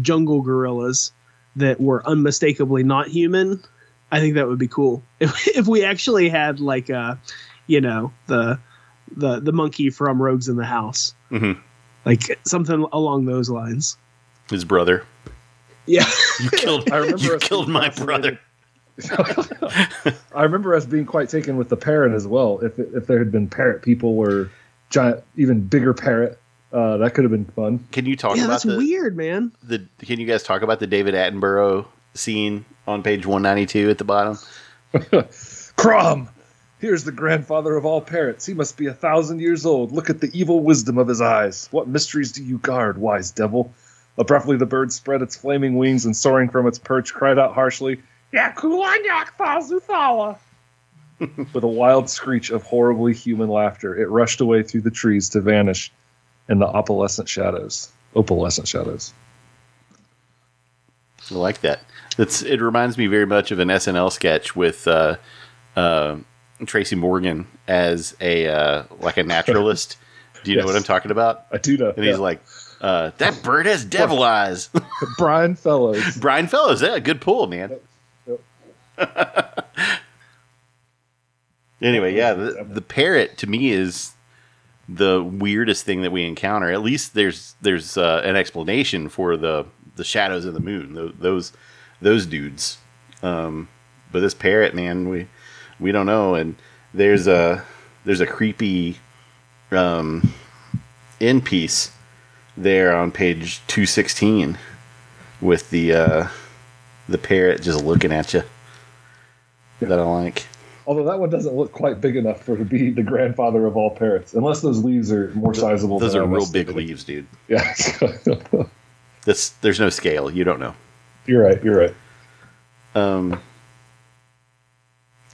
jungle gorillas that were unmistakably not human, I think that would be cool. If if we actually had like uh, you know the the the monkey from Rogues in the House, Mhm. like something along those lines. His brother, Yeah, you killed, I remember you killed my brother. I remember us being quite taken with the parrot as well. If if there had been parrot people or giant, even bigger parrot, uh, that could have been fun. Can you talk yeah, about that's the, weird, man. the? Can you guys talk about the David Attenborough scene on page one ninety two at the bottom? Crom! Here's the grandfather of all parrots. He must be a thousand years old. Look at the evil wisdom of his eyes. What mysteries do you guard, wise devil? Abruptly, the bird spread its flaming wings and, soaring from its perch, cried out harshly, Yakulanyak Thazuthala! With a wild screech of horribly human laughter, it rushed away through the trees to vanish in the opalescent shadows. Opalescent shadows. I like that. It's it reminds me very much of an SNL sketch with uh, uh, Tracy Morgan as a uh, like a naturalist. Do you know what I'm talking about? I do know. And he's yeah. like, uh, "That bird has devil eyes." Brian Fellows. Brian Fellows, yeah, good pull, man. Anyway, yeah, the, the parrot to me is the weirdest thing that we encounter. At least there's there's uh, an explanation for the the shadows of the moon. Those those, those dudes. Um, but this parrot, man, we we don't know. And there's a there's a creepy um, end piece there on page two sixteen with the uh, the parrot just looking at you. That I like. Although that one doesn't look quite big enough for to be the grandfather of all parrots, unless those leaves are more sizable. Those than are real big leaves, dude. Yeah, This there's no scale. You don't know. you're right. You're right. Um.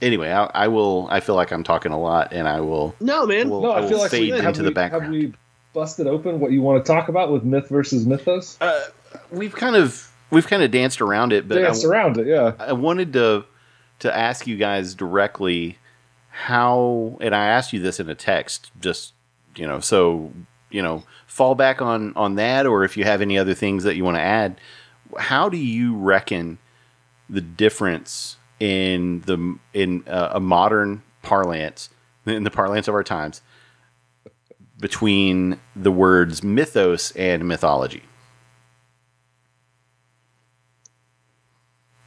Anyway, I, I will. I feel like I'm talking a lot, and I will. No, man. Well, No, I I, will feel like fade we, have into the we- background. Have we busted open what you want to talk about with myth versus mythos? Uh, we've kind of we've kind of danced around it, but I, around it, yeah. I wanted to to ask you guys directly how, and I asked you this in a text, just you know, so you know, fall back on on that, or if you have any other things that you want to add. How do you reckon the difference in the in uh, a modern parlance, in the parlance of our times, between the words mythos and mythology?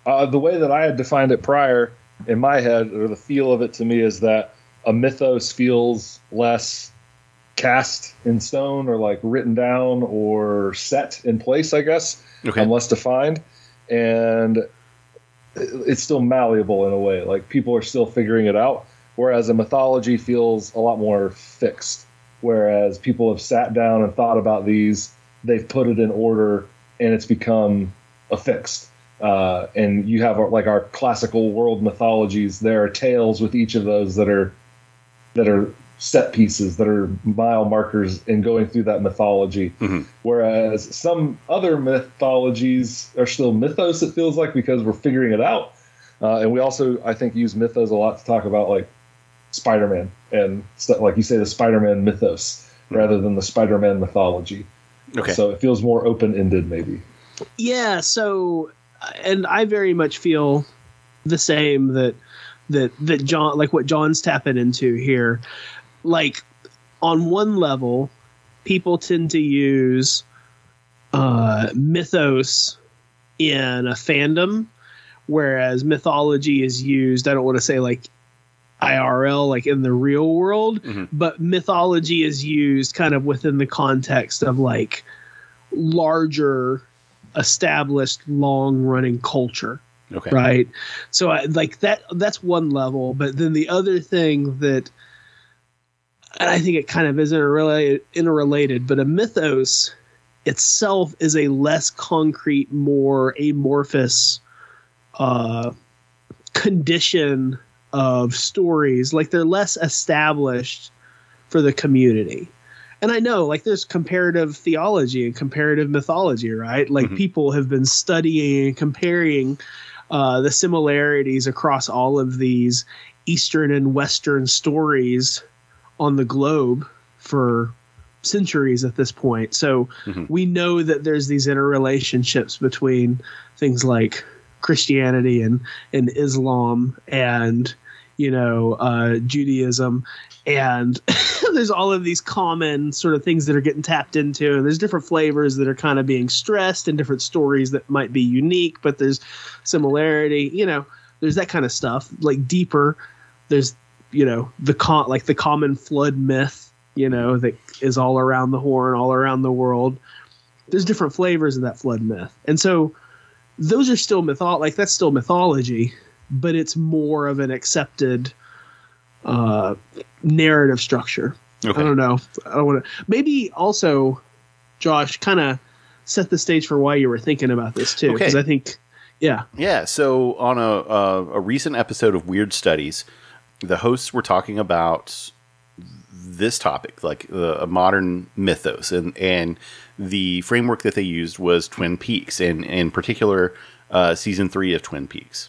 Uh, the way that I had defined it prior in my head, or the feel of it to me, is that a mythos feels less cast in stone or like written down or set in place, I guess, Okay. and less defined. And it's still malleable in a way. Like people are still figuring it out. Whereas a mythology feels a lot more fixed. Whereas people have sat down and thought about these, they've put it in order, and it's become a fixed. Uh, and you have like our classical world mythologies. There are tales with each of those that are that are set pieces that are mile markers in going through that mythology. Mhm. Whereas some other mythologies are still mythos. It feels like because we're figuring it out. Uh, and we also, I think, use mythos a lot to talk about like Spider-Man and stuff like you say the Spider-Man mythos rather than the Spider-Man mythology. Okay. So it feels more open-ended, maybe. Yeah, so and I very much feel the same that that that John like what John's tapping into here. Like on one level, people tend to use uh, mythos in a fandom, whereas mythology is used. I don't want to say like IRL, like in the real world, Mhm. but mythology is used kind of within the context of like larger, established, long running culture Okay. right? So I, like that that's one level but then the other thing that and i think it kind of is interrelated, interrelated but a mythos itself is a less concrete more amorphous uh condition of stories. Like they're less established for the community and i know like there's comparative theology and comparative mythology right like Mhm. people have been studying and comparing uh, the similarities across all of these eastern and western stories on the globe for centuries at this point so Mhm. we know that there's these interrelationships between things like christianity and and islam and you know uh, judaism. And there's all of these common sort of things that are getting tapped into. And there's different flavors that are kind of being stressed and different stories that might be unique but there's similarity you know there's that kind of stuff like deeper. There's you know the con like the common flood myth you know that is all around the horn all around the world. There's different flavors of that flood myth. And so those are still mytho like that's still mythology but it's more of an accepted uh narrative structure Okay. I don't know. I don't want to. Maybe also, Josh, kind of set the stage for why you were thinking about this too, Okay. because I think, yeah, Yeah. So on a, a a recent episode of Weird Studies, the hosts were talking about this topic, like uh, a modern mythos, and and the framework that they used was Twin Peaks, and in particular, uh, season three of Twin Peaks,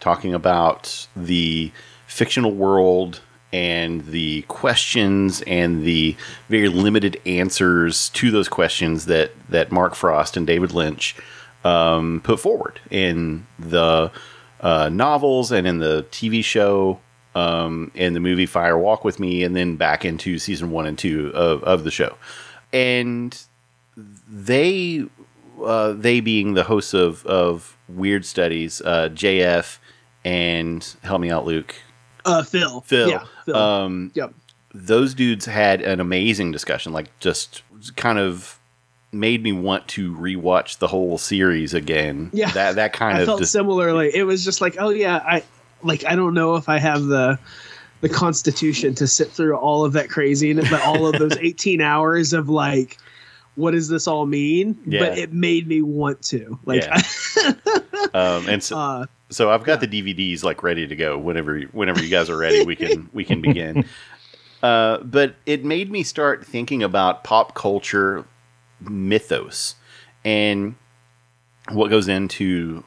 talking about the fictional world and the questions and the very limited answers to those questions that that Mark Frost and David Lynch um, put forward in the uh, novels and in the TV show, um, in the movie Fire Walk with Me, and then back into season one and two of, of the show. And they, uh, they being the hosts of, of Weird Studies, uh, JF and help me out, Luke, uh, Phil, Phil. yeah, Phil. Um, yep, those dudes had an amazing discussion, like just kind of made me want to rewatch the whole series again. Yeah. that that kind I of felt just similarly. It was just like, oh yeah, I like I don't know if I have the the constitution to sit through all of that craziness, but all of those 18 hours of like. What does this all mean? Yeah. But it made me want to. Like, Yeah. um, and so, uh, so I've got the DVDs like ready to go. Whenever whenever you guys are ready, we can we can begin. Uh, but it made me start thinking about pop culture mythos and what goes into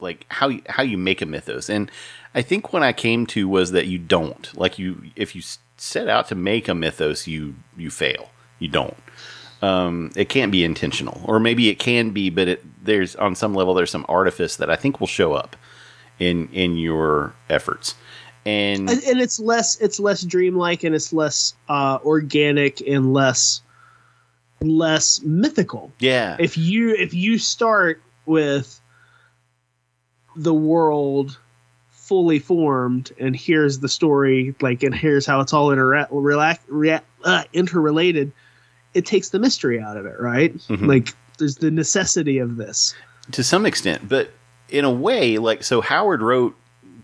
like how you, how you make a mythos. And I think what I came to was that you don't like you if you set out to make a mythos, you you fail. You don't. Um, it can't be intentional, or maybe it can be, but it, there's on some level there's some artifice that I think will show up in in your efforts. And and, and it's less it's less dreamlike and it's less uh, organic and less less mythical. yeah, If you if you start with the world fully formed and here's the story like and here's how it's all intera- rela- uh, interrelated it takes the mystery out of it right Mhm. like there's the necessity of this to some extent, but in a way, like so, Howard wrote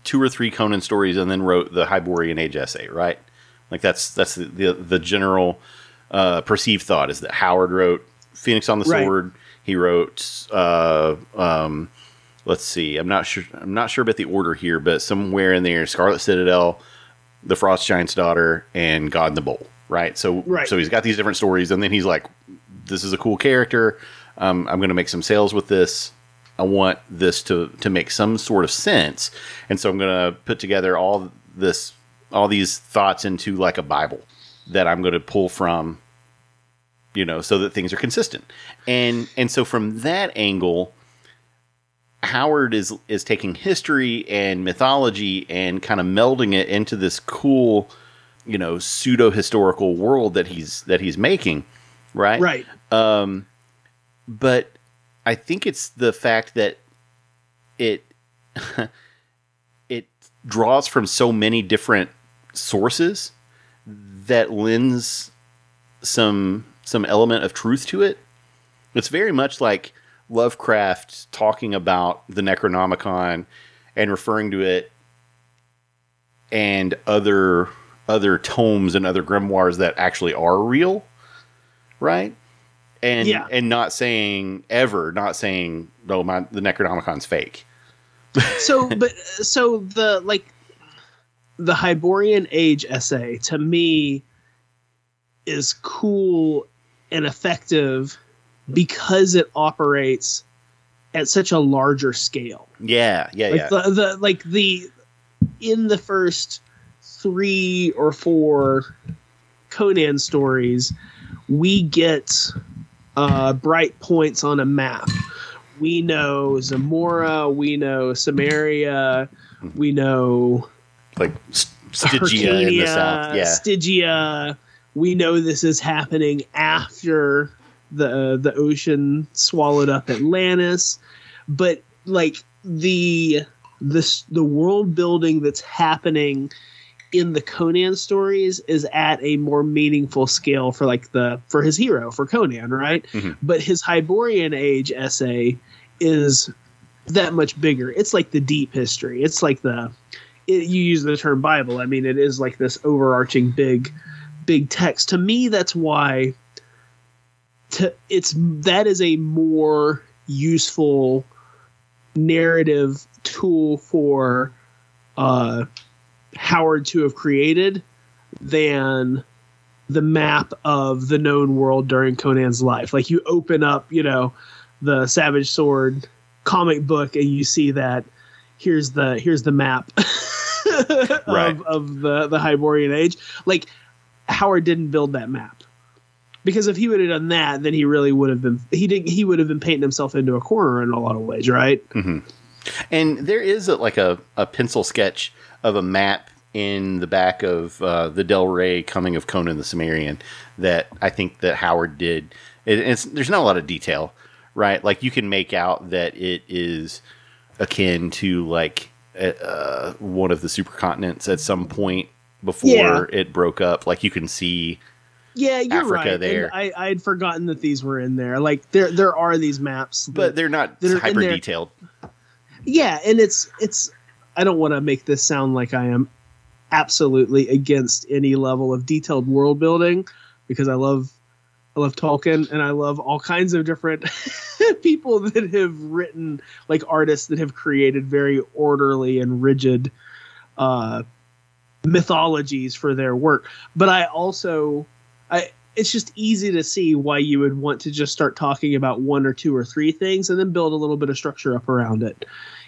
two or three Conan stories and then wrote the Hyborian Age essay, right? Like that's that's the the, the general uh, perceived thought is that Howard wrote Phoenix on the Right. Sword. He wrote. Uh, um, let's see. I'm not sure. I'm not sure about the order here, but somewhere in there, Scarlet Citadel, The Frost Giant's Daughter, and God in the Bowl. Right. So Right. so he's got these different stories, and then he's like, "This is a cool character. Um, I'm going to make some sales with this. I want this to to make some sort of sense, and so I'm going to put together all this all these thoughts into like a Bible that I'm going to pull from." You know, so that things are consistent, and and so from that angle, Howard is is taking history and mythology and kind of melding it into this cool you know pseudo historical world that he's that he's making, right? Right. Um, but I think it's the fact that it it draws from so many different sources that lends some some element of truth to it. It's very much like Lovecraft talking about the Necronomicon and referring to it and other other tomes and other grimoires that actually are real, right? And Yeah. and not saying ever, not saying no, my the Necronomicon's fake. so but so the like the Hyborian Age essay to me is cool and effective because it operates at such a larger scale. Yeah, yeah, Like yeah. the, the like the in the first three or four Conan stories, we get uh, bright points on a map. We know Zamora, we know Samaria, we know like Stygia in the south. Yeah. Stygia. We know this is happening after the the ocean swallowed up Atlantis, but like the this the world building that's happening in the Conan stories is at a more meaningful scale for like the for his hero for Conan, right? Mhm. But his Hyborian Age essay is that much bigger. It's like the deep history. It's like the it, you use the term Bible. I mean, it is like this overarching big, big text. To me, that's why. To it's that is a more useful narrative tool for uh, Howard to have created than the map of the known world during Conan's life. Like you open up, you know, the Savage Sword comic book and you see that here's the here's the map of, Right. of the the Hyborian age. Like Howard didn't build that map. Because if he would have done that, then he really would have been he didn't he would have been painting himself into a corner in a lot of ways, right? Mm-hmm. And there is a, like a, a pencil sketch of a map in the back of uh, the Del Rey Coming of Conan the Cimmerian that I think that Howard did. It, it's there's not a lot of detail, right? Like you can make out that it is akin to like uh, one of the supercontinents at some point before Yeah. it broke up. Like you can see Yeah, you're Africa right. there. And I I'd forgotten that these were in there. Like there there are these maps, but they're not hyper detailed. yeah, and it's it's. I don't want to make this sound like I am absolutely against any level of detailed world building because I love I love Tolkien and I love all kinds of different people that have written like artists that have created very orderly and rigid uh mythologies for their work. But I also I it's just easy to see why you would want to just start talking about one or two or three things and then build a little bit of structure up around it,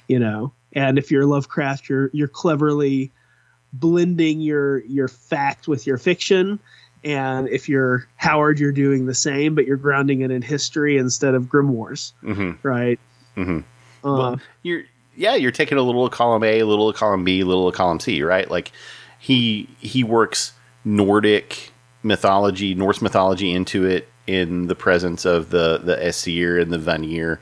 you know. And if you're Lovecraft, you're you're cleverly blending your your fact with your fiction. And if you're Howard, you're doing the same, but you're grounding it in history instead of grimoires, hmm right? hmm Uh, well, you're yeah, you're taking a little of column A, a little of column B, a little of column C, right? Like he he works Nordic mythology, Norse mythology into it in the presence of the the Aesir and the Vanir.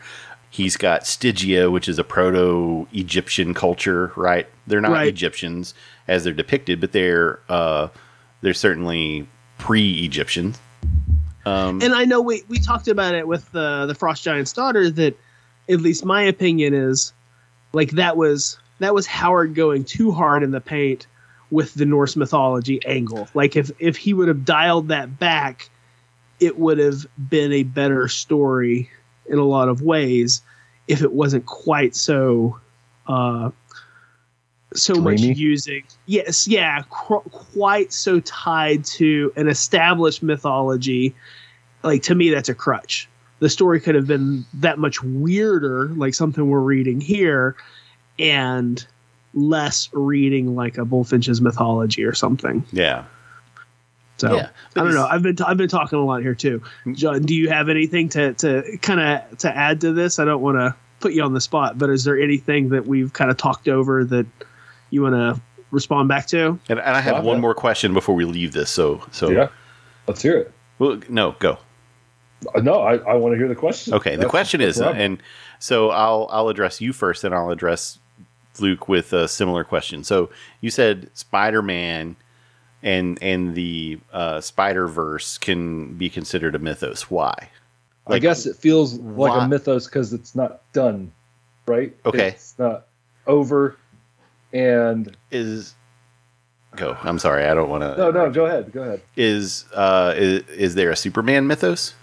He's got Stygia, which is a proto Egyptian culture, right? They're not Right. Egyptians as they're depicted, but they're uh, they're certainly pre-Egyptian. Um, and I know we we talked about it with the the Frost Giant's daughter that at least my opinion is like that was that was Howard going too hard in the paint with the Norse mythology angle. Like if if he would have dialed that back, it would have been a better story in a lot of ways if it wasn't quite so uh so much using yes yeah qu- quite so tied to an established mythology. Like to me that's a crutch. The story could have been that much weirder like something we're reading here and less reading like a Bulfinch's mythology or something. Yeah, so Yeah, i don't know i've been t- i've been talking a lot here too john do you have anything to to kind of to add to this i don't want to put you on the spot but is there anything that we've kind of talked over that you want to respond back to. And, and I have Okay. one more question before we leave this. So, so Yeah, let's hear it. well, no, go. Uh, No, I, I want to hear the question. Okay, the question is, what I'm- and so I'll I'll address you first, and I'll address Luke with a similar question. So you said Spider Man and and the uh, Spider Verse can be considered a mythos. Why? I guess it feels like a mythos because it's not done, right? Okay. it's not over, and is go. I'm sorry, I don't want to. no, no, go ahead, go ahead. Is uh is, is there a Superman mythos?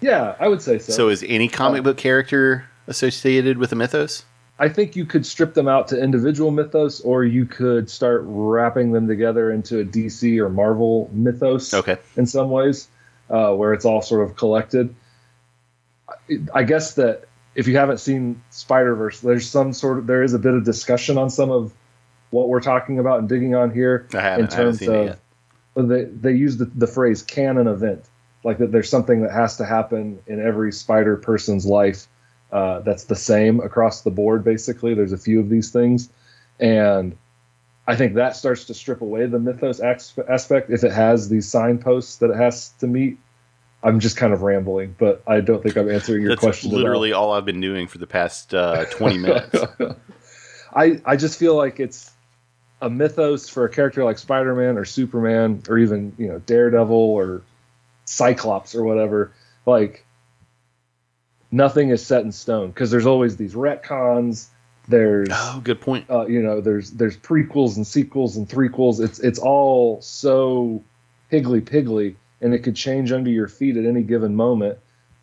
Yeah, I would say so. So is any comic Uh, book character associated with a mythos? I think you could strip them out to individual mythos, or you could start wrapping them together into a DC or Marvel mythos. Okay. in some ways, uh, where it's all sort of collected. I- guess that if you haven't seen Spider Verse, there's some sort of there is a bit of discussion on some of what we're talking about and digging on here I haven't, I haven't it yet. they they use the, the phrase canon event like that there's something that has to happen in every spider person's life uh, that's the same across the board basically there's a few of these things and i think that starts to strip away the mythos aspect if it has these signposts that it has to meet i'm just kind of rambling but i don't think i'm answering your That's question at all. literally all I've been doing for the past uh, 20 minutes. I I just feel like it's a mythos for a character like Spider-Man or Superman or even you know Daredevil or Cyclops or whatever. Like nothing is set in stone because there's always these retcons. There's oh, good point. uh, you know there's there's prequels and sequels and threequels. It's it's all so higgly piggly and it could change under your feet at any given moment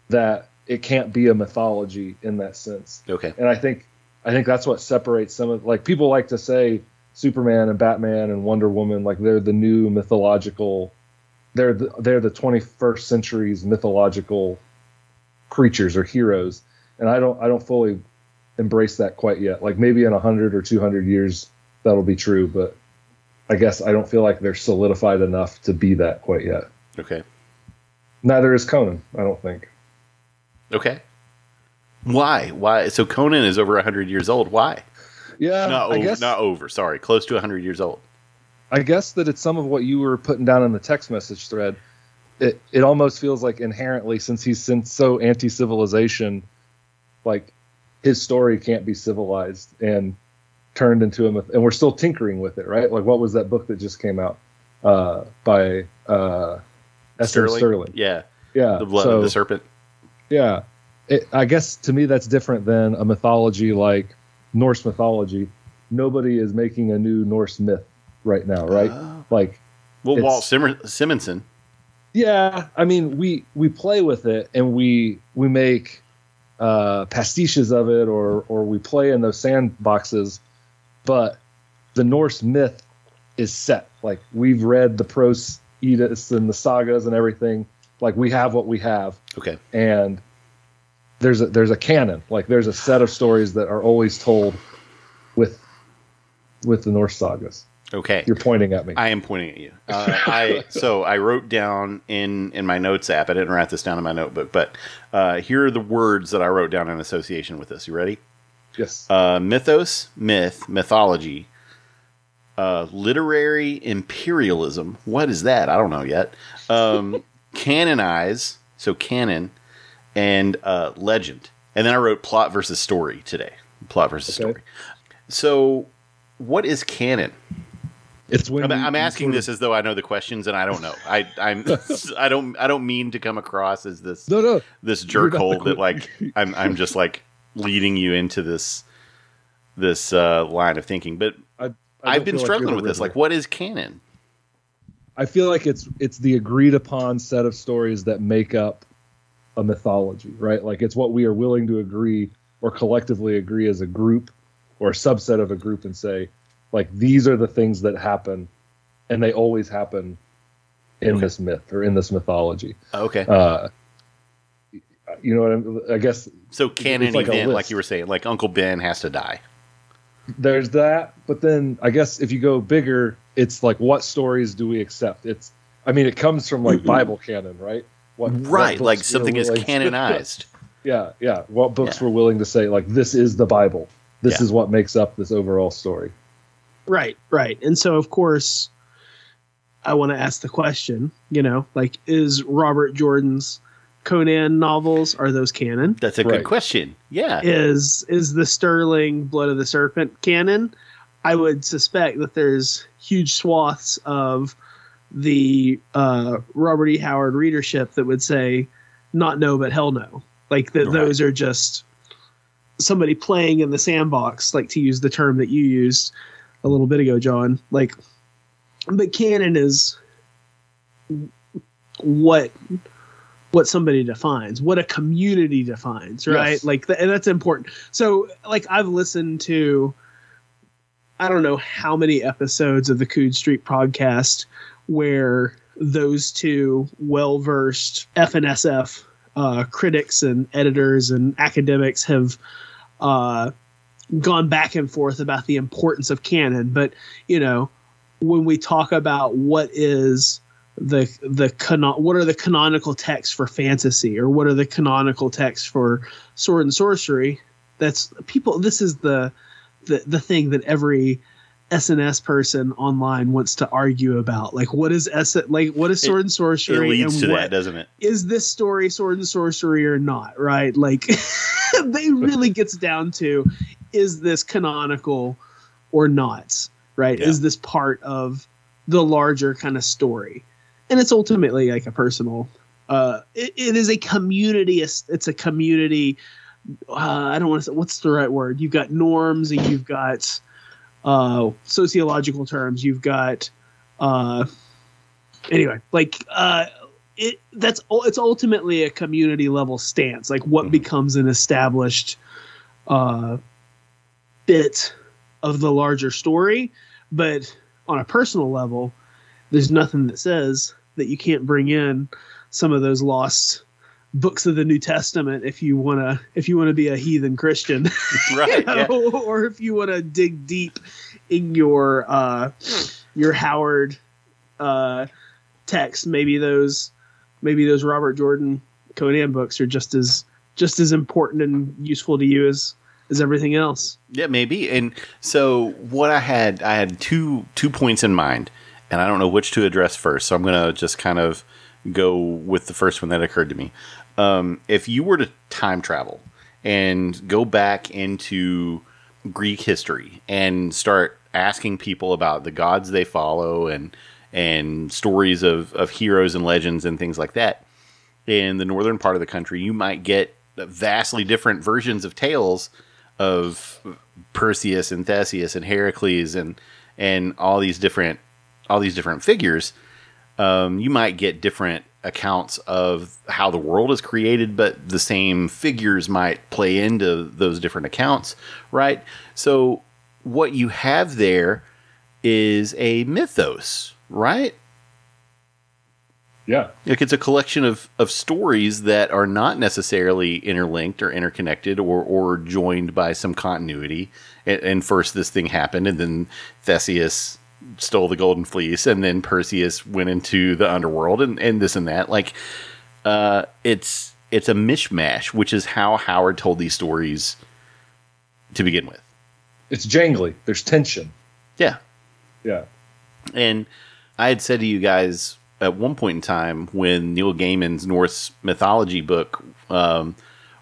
that it can't be a mythology in that sense Okay. and I think I think that's what separates some of like people like to say Superman and Batman and Wonder Woman like they're the new mythological they're the, they're the 21st century's mythological creatures or heroes and I don't I don't fully embrace that quite yet like maybe in 100 or 200 years that'll be true but I guess I don't feel like they're solidified enough to be that quite yet Okay. neither is Conan I don't think Okay. Why? Why? So Conan is over 100 years old. Why? yeah not, I over, guess not over. Sorry. Close to 100 years old. I guess that it's some of what you were putting down in the text message thread. It it almost feels like inherently, since he's so anti-civilization, like his story can't be civilized and turned into a myth. And we're still tinkering with it, right? Like what was that book that just came out uh, by uh, S.M. Stirling? Yeah. Yeah, The blood so, of the serpent. yeah, it, I guess to me that's different than a mythology like Norse mythology. Nobody is making a new Norse myth right now, right? Oh. Like Well, Walt Simmer- Simonson. Yeah, I mean, we we play with it and we we make uh, pastiches of it, or or we play in those sandboxes. But the Norse myth is set. Like we've read the Prose Eddas and the sagas and everything. Like we have what we have, Okay. and there's a there's a canon. Like there's a set of stories that are always told with with the Norse sagas. Okay. You're pointing at me. I am pointing at you. Uh, I so I wrote down in in my notes app. I didn't write this down in my notebook, but uh, here are the words that I wrote down in association with this. You ready? yes. Uh, mythos, myth, mythology, uh, literary imperialism. What is that? I don't know yet. Um, canonize, so canon, and uh, legend. And then I wrote plot versus story today. Plot versus Okay. story. So, what is canon? It's when I'm, I'm asking sort of- this as though I know the questions, and I don't know. I I'm I don't I don't mean to come across as this No, no. this You're jerk hole that like I'm I'm just like leading you into this this uh, line of thinking. But I, I I've been feel like struggling with this. Like, what is canon? I feel like it's it's the agreed upon set of stories that make up a mythology, right? Like it's what we are willing to agree or collectively agree as a group or a subset of a group and say, like these are the things that happen, and they always happen in Okay. this myth or in this mythology. Okay, Uh, you know what I'm, I guess so canon like event, like you were saying, like Uncle Ben has to die. there's that but then i guess if you go bigger it's like what stories do we accept it's i mean it comes from like bible canon right what what Right, books like we're something is willing- canonized. yeah yeah what books Yeah. we're willing to say like this is the bible this Yeah. is what makes up this overall story Right, right. And so, of course, I want to ask the question, you know, like, is Robert Jordan's Conan novels, are those canon? That's a Right. good question. Yeah. Is is the Stirling Blood of the Serpent canon? I would suspect that there's huge swaths of the uh, Robert E. Howard readership that would say, not no, but hell no. Like that, Right. those are just somebody playing in the sandbox, like to use the term that you used a little bit ago, John. Like, but canon is what what somebody defines, what a community defines, right? Yes. Like, th- and that's important. So, like, I've listened to, I don't know how many episodes of the Coode Street podcast where those two well versed FNSF uh, critics and editors and academics have uh, gone back and forth about the importance of canon. But, you know, when we talk about what is the the canon what are the canonical texts for fantasy or what are the canonical texts for sword and sorcery that's people this is the the, the thing that every SNS person online wants to argue about like what is S like what is sword and sorcery? It leads and to what, that, doesn't it? is this story sword and sorcery or not right like they really gets down to is this canonical or not right Yeah. is this part of the larger kind of story and it's ultimately like a personal uh it, it is a community it's a community uh, i don't want to say what's the right word you've got norms and you've got uh sociological terms you've got uh anyway like uh it that's it's ultimately a community level stance like what Mhm. becomes an established uh bit of the larger story but on a personal level there's nothing that says that you can't bring in some of those lost books of the New Testament if you want to if you want to be a heathen Christian Right. you yeah. know, or if you want to dig deep in your uh, your Howard uh, text, maybe those maybe those Robert Jordan Conan books are just as just as important and useful to you as as everything else. Yeah, maybe. And so what I had, I had two two points in mind, and I don't know which to address first. So I'm gonna just kind of go with the first one that occurred to me. Um, if you were to time travel and go back into Greek history and start asking people about the gods they follow and and stories of, of heroes and legends and things like that in the northern part of the country, you might get vastly different versions of tales of Perseus and Theseus and Heracles and and all these different all these different figures. Um, you might get different accounts of how the world is created, but the same figures might play into those different accounts, right? So what you have there is a mythos, right? Yeah. Like it's a collection of, of stories that are not necessarily interlinked or interconnected or, or joined by some continuity. And, and first, this thing happened, and then Theseus stole the golden fleece, and then Perseus went into the underworld, and, and this and that. Like, uh, it's it's a mishmash, which is how Howard told these stories to begin with. It's jangly. There's tension. Yeah, Yeah. And I had said to you guys at one point in time when Neil Gaiman's Norse mythology book um,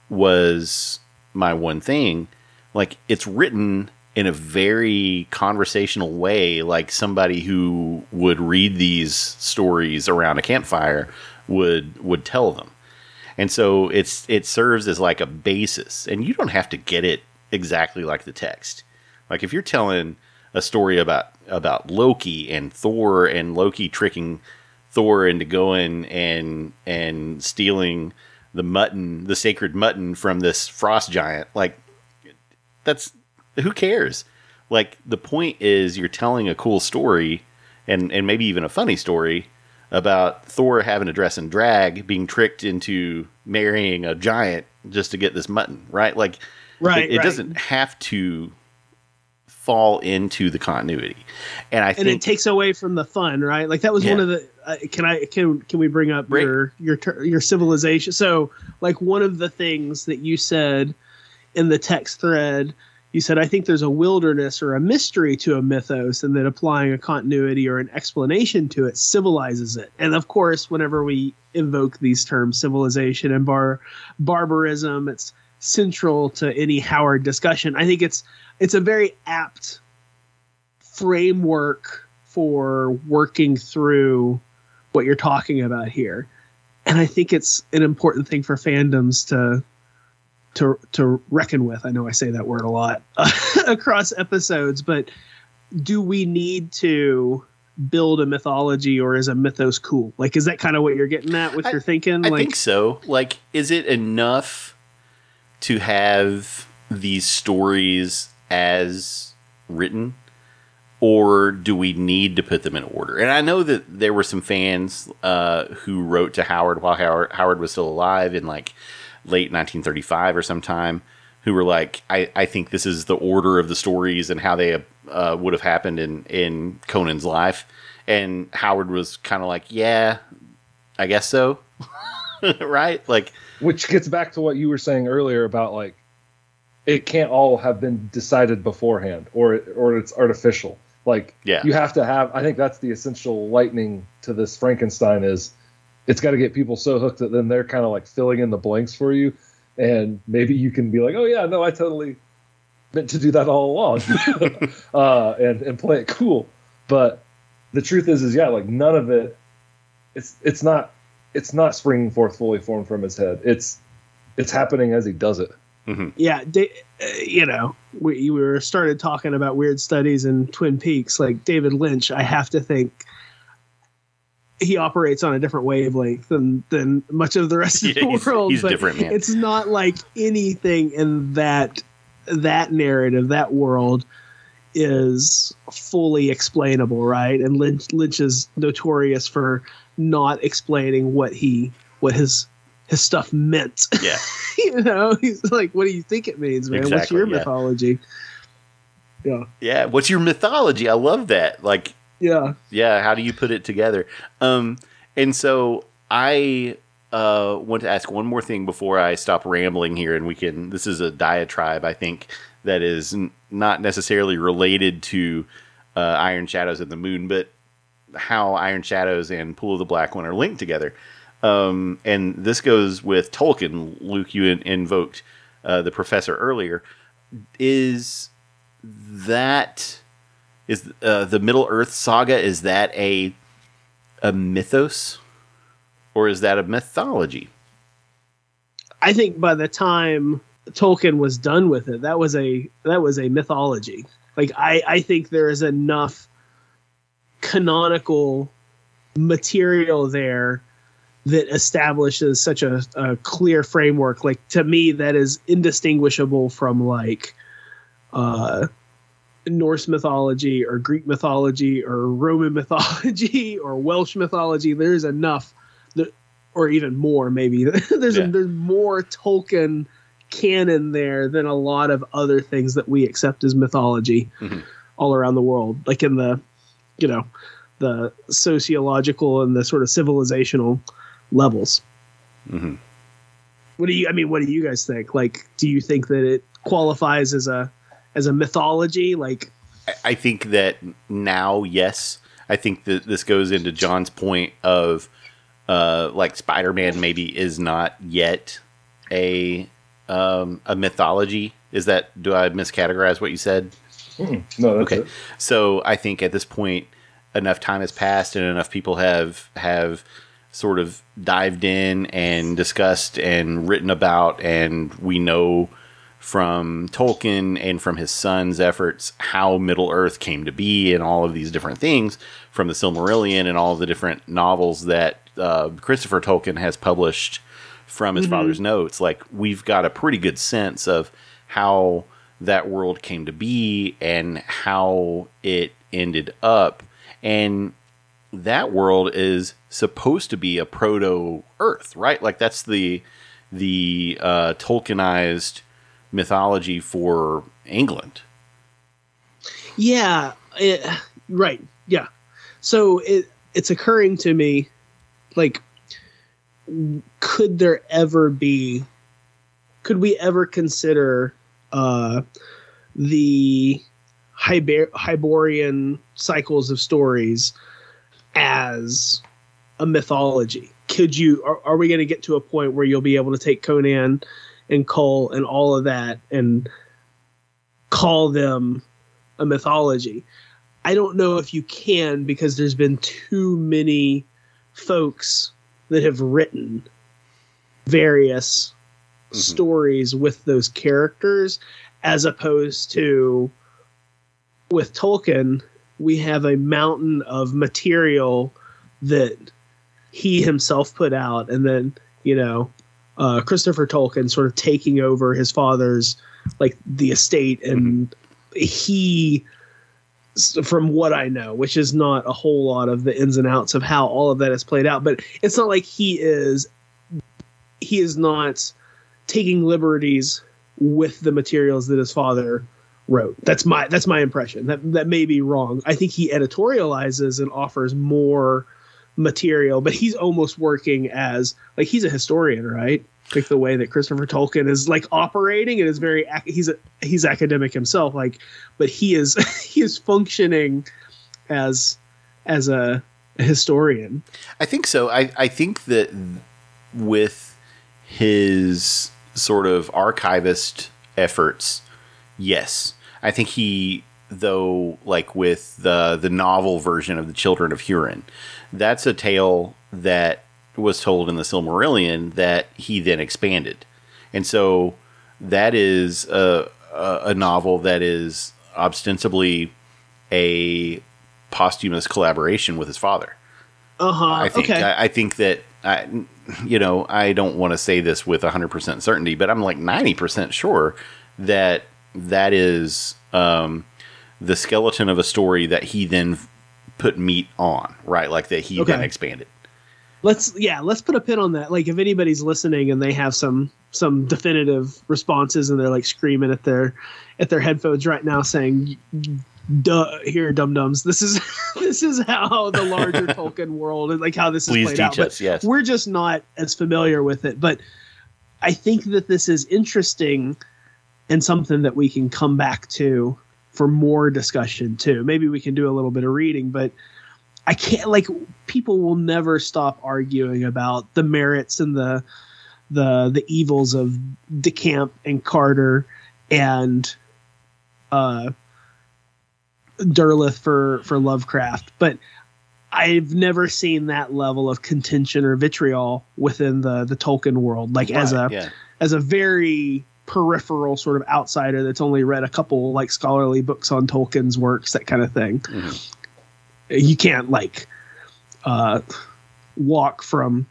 was my one thing, like it's written in a very conversational way, like somebody who would read these stories around a campfire would would tell them. And so it's it serves as like a basis, and you don't have to get it exactly like the text. Like if you're telling a story about about Loki and Thor and Loki tricking Thor into going and and stealing the mutton, the sacred mutton from this frost giant, like that's who cares? Like the point is you're telling a cool story and and maybe even a funny story about Thor having to dress in drag, being tricked into marrying a giant just to get this mutton, right? Like Right, it, it right. doesn't have to fall into the continuity. And I and think it takes away from the fun, right? Like that was one of the. Uh, can I can can we bring up your your your civilization? So like one of the things that you said in the text thread you said I think there's a wilderness or a mystery to a mythos, and that applying a continuity or an explanation to it civilizes it. And of course, whenever we invoke these terms, civilization and bar barbarism, it's central to any Howard discussion. I think it's it's a very apt framework for working through what you're talking about here. And I think it's an important thing for fandoms to to to reckon with. I know I say that word a lot across episodes, but do we need to build a mythology or is a mythos cool? Like is that kind of what you're getting at with I- your thinking? I like think so. Like, is it enough to have these stories as written, or do we need to put them in order? And I know that there were some fans uh, who wrote to Howard while Howard, Howard was still alive in like late 1935 or sometime, who were like, I, I think this is the order of the stories and how they uh, would have happened in in Conan's life. And Howard was kind of like, yeah, I guess so. right? Like, which gets back to what you were saying earlier about like it can't all have been decided beforehand or or it's artificial like Yeah. you have to have i think that's the essential lightning to this frankenstein is it's got to get people so hooked that then they're kind of like filling in the blanks for you. And maybe you can be like oh yeah no i totally meant to do that all along. Uh, and and play it cool. But the truth is is yeah like none of it it's it's not it's not springing forth fully formed from his head. It's it's happening as he does it yeah, da- uh, you know, we, we were started talking about weird studies and Twin Peaks. Like David Lynch, I have to think he operates on a different wavelength than than much of the rest of Yeah, the he's- world. he's different, man. It's not like anything in that that narrative, that world is fully explainable, right? And Lynch, Lynch is notorious for not explaining what he what his his stuff meant. yeah. you know, he's like, "What do you think it means, man? What's your yeah. mythology?" Yeah, Yeah. What's your mythology? I love that. Like, yeah, yeah, how do you put it together? Um, and so I uh, want to ask one more thing before I stop rambling here, and we can. This is a diatribe, I think, that is n- not necessarily related to uh, Iron Shadows and the Moon, but how Iron Shadows and Pool of the Black One are linked together. Um, and this goes with Tolkien. Luke, you in- invoked uh, the professor earlier. Is that is uh, the Middle Earth saga? Is that a a mythos, or is that a mythology? I think by the time Tolkien was done with it, that was a that was a mythology. Like I, I think there is enough canonical material there that establishes such a, a clear framework. Like to me, that is indistinguishable from like uh, Norse mythology or Greek mythology or Roman mythology or Welsh mythology. There's enough that, or even more maybe. there's Yeah. there's more Tolkien canon there than a lot of other things that we accept as mythology Mhm. all around the world. Like in the, you know, the sociological and the sort of civilizational levels. Mhm. What do you? I mean, what do you guys think? Like, do you think that it qualifies as a as a mythology? Like, I- I think that now, yes, I think that this goes into John's point of uh, like Spider-Man maybe is not yet a um, a mythology. Is that do I miscategorize what you said? Mm, no that's Okay. it. So I think at this point, enough time has passed and enough people have have sort of dived in and discussed and written about, and we know from Tolkien and from his son's efforts how Middle Earth came to be and all of these different things from the Silmarillion and all the different novels that uh, Christopher Tolkien has published from his father's notes. Like we've got a pretty good sense of how that world came to be and how it ended up. And that world is supposed to be a proto Earth, right? Like that's the the uh, Tolkienized mythology for England. yeah, it, right, yeah. So it it's occurring to me, like, could there ever be? Could we ever consider uh, the Hyber- Hyborian cycles of stories as a mythology? Could you are, are we going to get to a point where you'll be able to take Conan and Kull and all of that and call them a mythology? I don't know if you can because there's been too many folks that have written various Mhm. stories with those characters as opposed to with Tolkien we have a mountain of material that he himself put out and then you know uh, Christopher Tolkien sort of taking over his father's like the estate and he from what I know, which is not a whole lot of the ins and outs of how all of that is played out, but it's not like he is he is not taking liberties with the materials that his father wrote. That's my that's my impression. That that may be wrong. I think he editorializes and offers more material, but he's almost working as like he's a historian, right? Like the way that Christopher Tolkien is like operating and is very he's a he's academic himself like but he is he is functioning as as a, a historian. I think so. I, I think that with his sort of archivist efforts, yes. I think he though like with the the novel version of the Children of Hurin, that's a tale that was told in the Silmarillion that he then expanded. And so that is a, a, a novel that is ostensibly a posthumous collaboration with his father. Uh huh. I think okay. I, I think that I, you know I don't want to say this with hundred percent certainty, but I'm like ninety percent sure that that is um, the skeleton of a story that he then put meat on, right? Like that he then expanded. let's yeah let's put a pin on that like if anybody's listening and they have some some definitive responses and they're like screaming at their at their headphones right now saying duh here dum dums this is this is how the larger tolkien world and like how this is Please played teach out but. Yes. we're just not as familiar with it but i think that this is interesting and something that we can come back to for more discussion too maybe we can do a little bit of reading but i can't like people will never stop arguing about the merits and the the the evils of decamp and carter and uh Derleth for for Lovecraft, but I've never seen that level of contention or vitriol within the the Tolkien world. Like as a yeah. as a very peripheral sort of outsider that's only read a couple like scholarly books on Tolkien's works, that kind of thing. Mhm. You can't like uh, walk from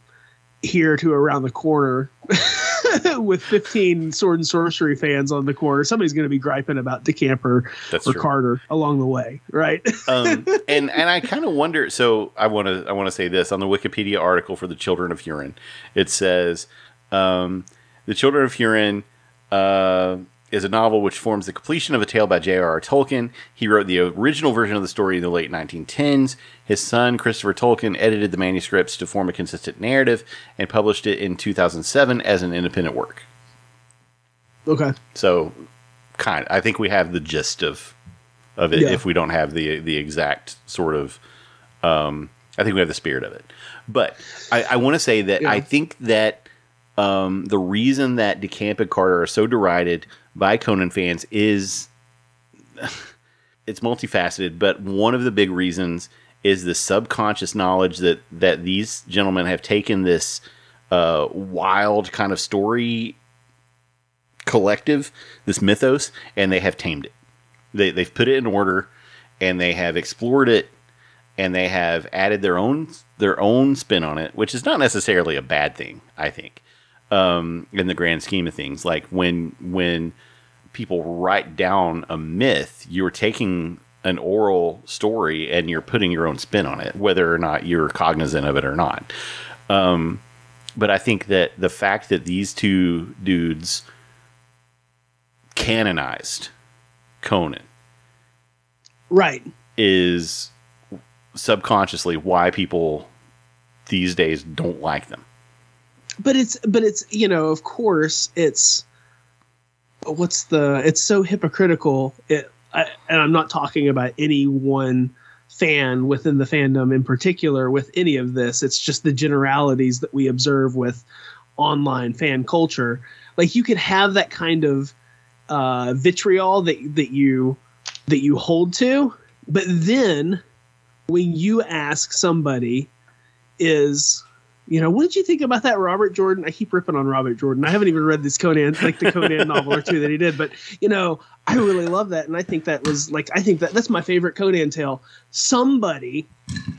here to around the corner with 15 sword and sorcery fans on the corner. Somebody's going to be griping about DeCamper That's or true. Carter along the way, right? um, and and I kind of wonder. So I want to I want to say this on the Wikipedia article for the Children of Hurin. It says um, the Children of Hurin uh, is a novel which forms the completion of a tale by J.R.R. Tolkien. He wrote the original version of the story in the late 1910s. His son Christopher Tolkien edited the manuscripts to form a consistent narrative and published it in 2007 as an independent work. okay. So, kind. I think we have the gist of of it. Yeah. If we don't have the the exact sort of, um, I think we have the spirit of it. But I, I want to say that Yeah. I think that um, the reason that DeCamp and Carter are so derided by Conan fans is it's multifaceted. But one of the big reasons is the subconscious knowledge that that these gentlemen have taken this uh, wild kind of story collective, this mythos, and they have tamed it. They, they've put it in order, and they have explored it, and they have added their own their own spin on it, which is not necessarily a bad thing. I think, um, in the grand scheme of things, like when when people write down a myth, you're taking an oral story and you're putting your own spin on it, whether or not you're cognizant of it or not. Um, but I think that the fact that these two dudes canonized Conan Right. is subconsciously why people these days don't like them. But it's but it's you know of course it's what's the it's so hypocritical. It I, and i'm not talking about any one fan within the fandom in particular with any of this. It's just the generalities that we observe with online fan culture. Like you could have that kind of uh, vitriol that that you that you hold to but then when you ask somebody is you know, what did you think about that Robert Jordan? I keep ripping on Robert Jordan. I haven't even read this Conan, like the Conan novel or two that he did, but you know, I really love that, and I think that was like, I think that that's my favorite Conan tale. Somebody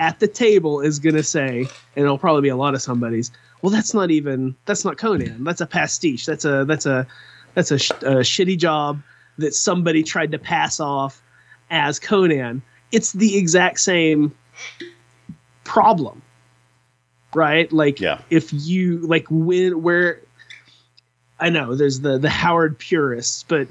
at the table is gonna say, and it'll probably be a lot of somebody's. Well, that's not even that's not Conan. That's a pastiche. That's a that's a that's a, sh- a shitty job that somebody tried to pass off as Conan. It's the exact same problem right? Like Yeah. if you like when where I know there's the the Howard purists, but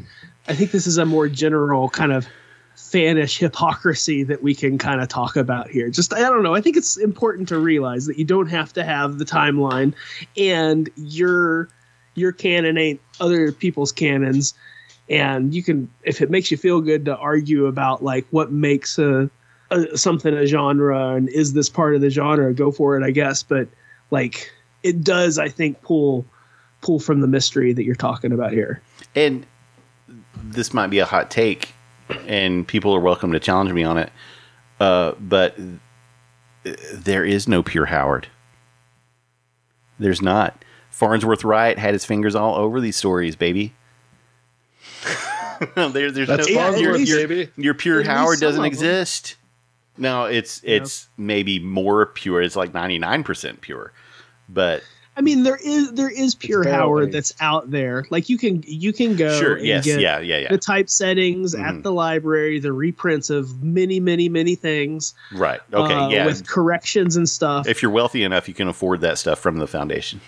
I think this is a more general kind of fanish hypocrisy that we can kind of talk about here. Just I don't know. I think it's important to realize that you don't have to have the timeline and your your canon ain't other people's canons and you can if it makes you feel good to argue about like what makes a, a something a genre and is this part of the genre go for it i guess but like it does i think pull pull from the mystery that you're talking about here And this might be a hot take, and people are welcome to challenge me on it. Uh, but there is no pure Howard. There's not. Farnsworth Wright had his fingers all over these stories, baby. there, there's That's no, Yeah, at Farnsworth, least- baby. your pure Howard doesn't of 'em. exist. No, it's it's maybe more pure. It's like ninety nine percent pure, but i mean there is there is pure howard that's out there like you can you can go sure, and yes, get yeah, yeah, yeah, the typesettings Mhm. at the library the reprints of many many many things right. Okay, uh, yeah. with corrections and stuff if you're wealthy enough, you can afford that stuff from the foundation.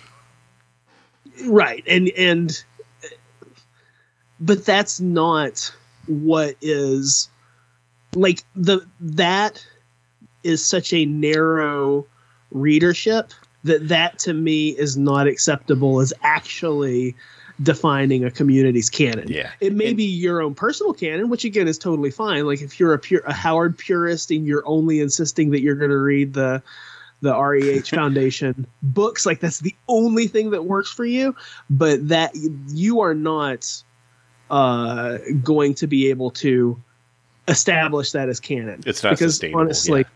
right and and but that's not what is like the that is such a narrow readership that that to me is not acceptable as actually defining a community's canon. Yeah. it may And- be your own personal canon which again is totally fine. Like if you're a pure a howard purist and you're only insisting that you're going to read the the reh foundation books like that's the only thing that works for you. But that you are not uh going to be able to establish that as canon It's not because sustainable, honestly yeah.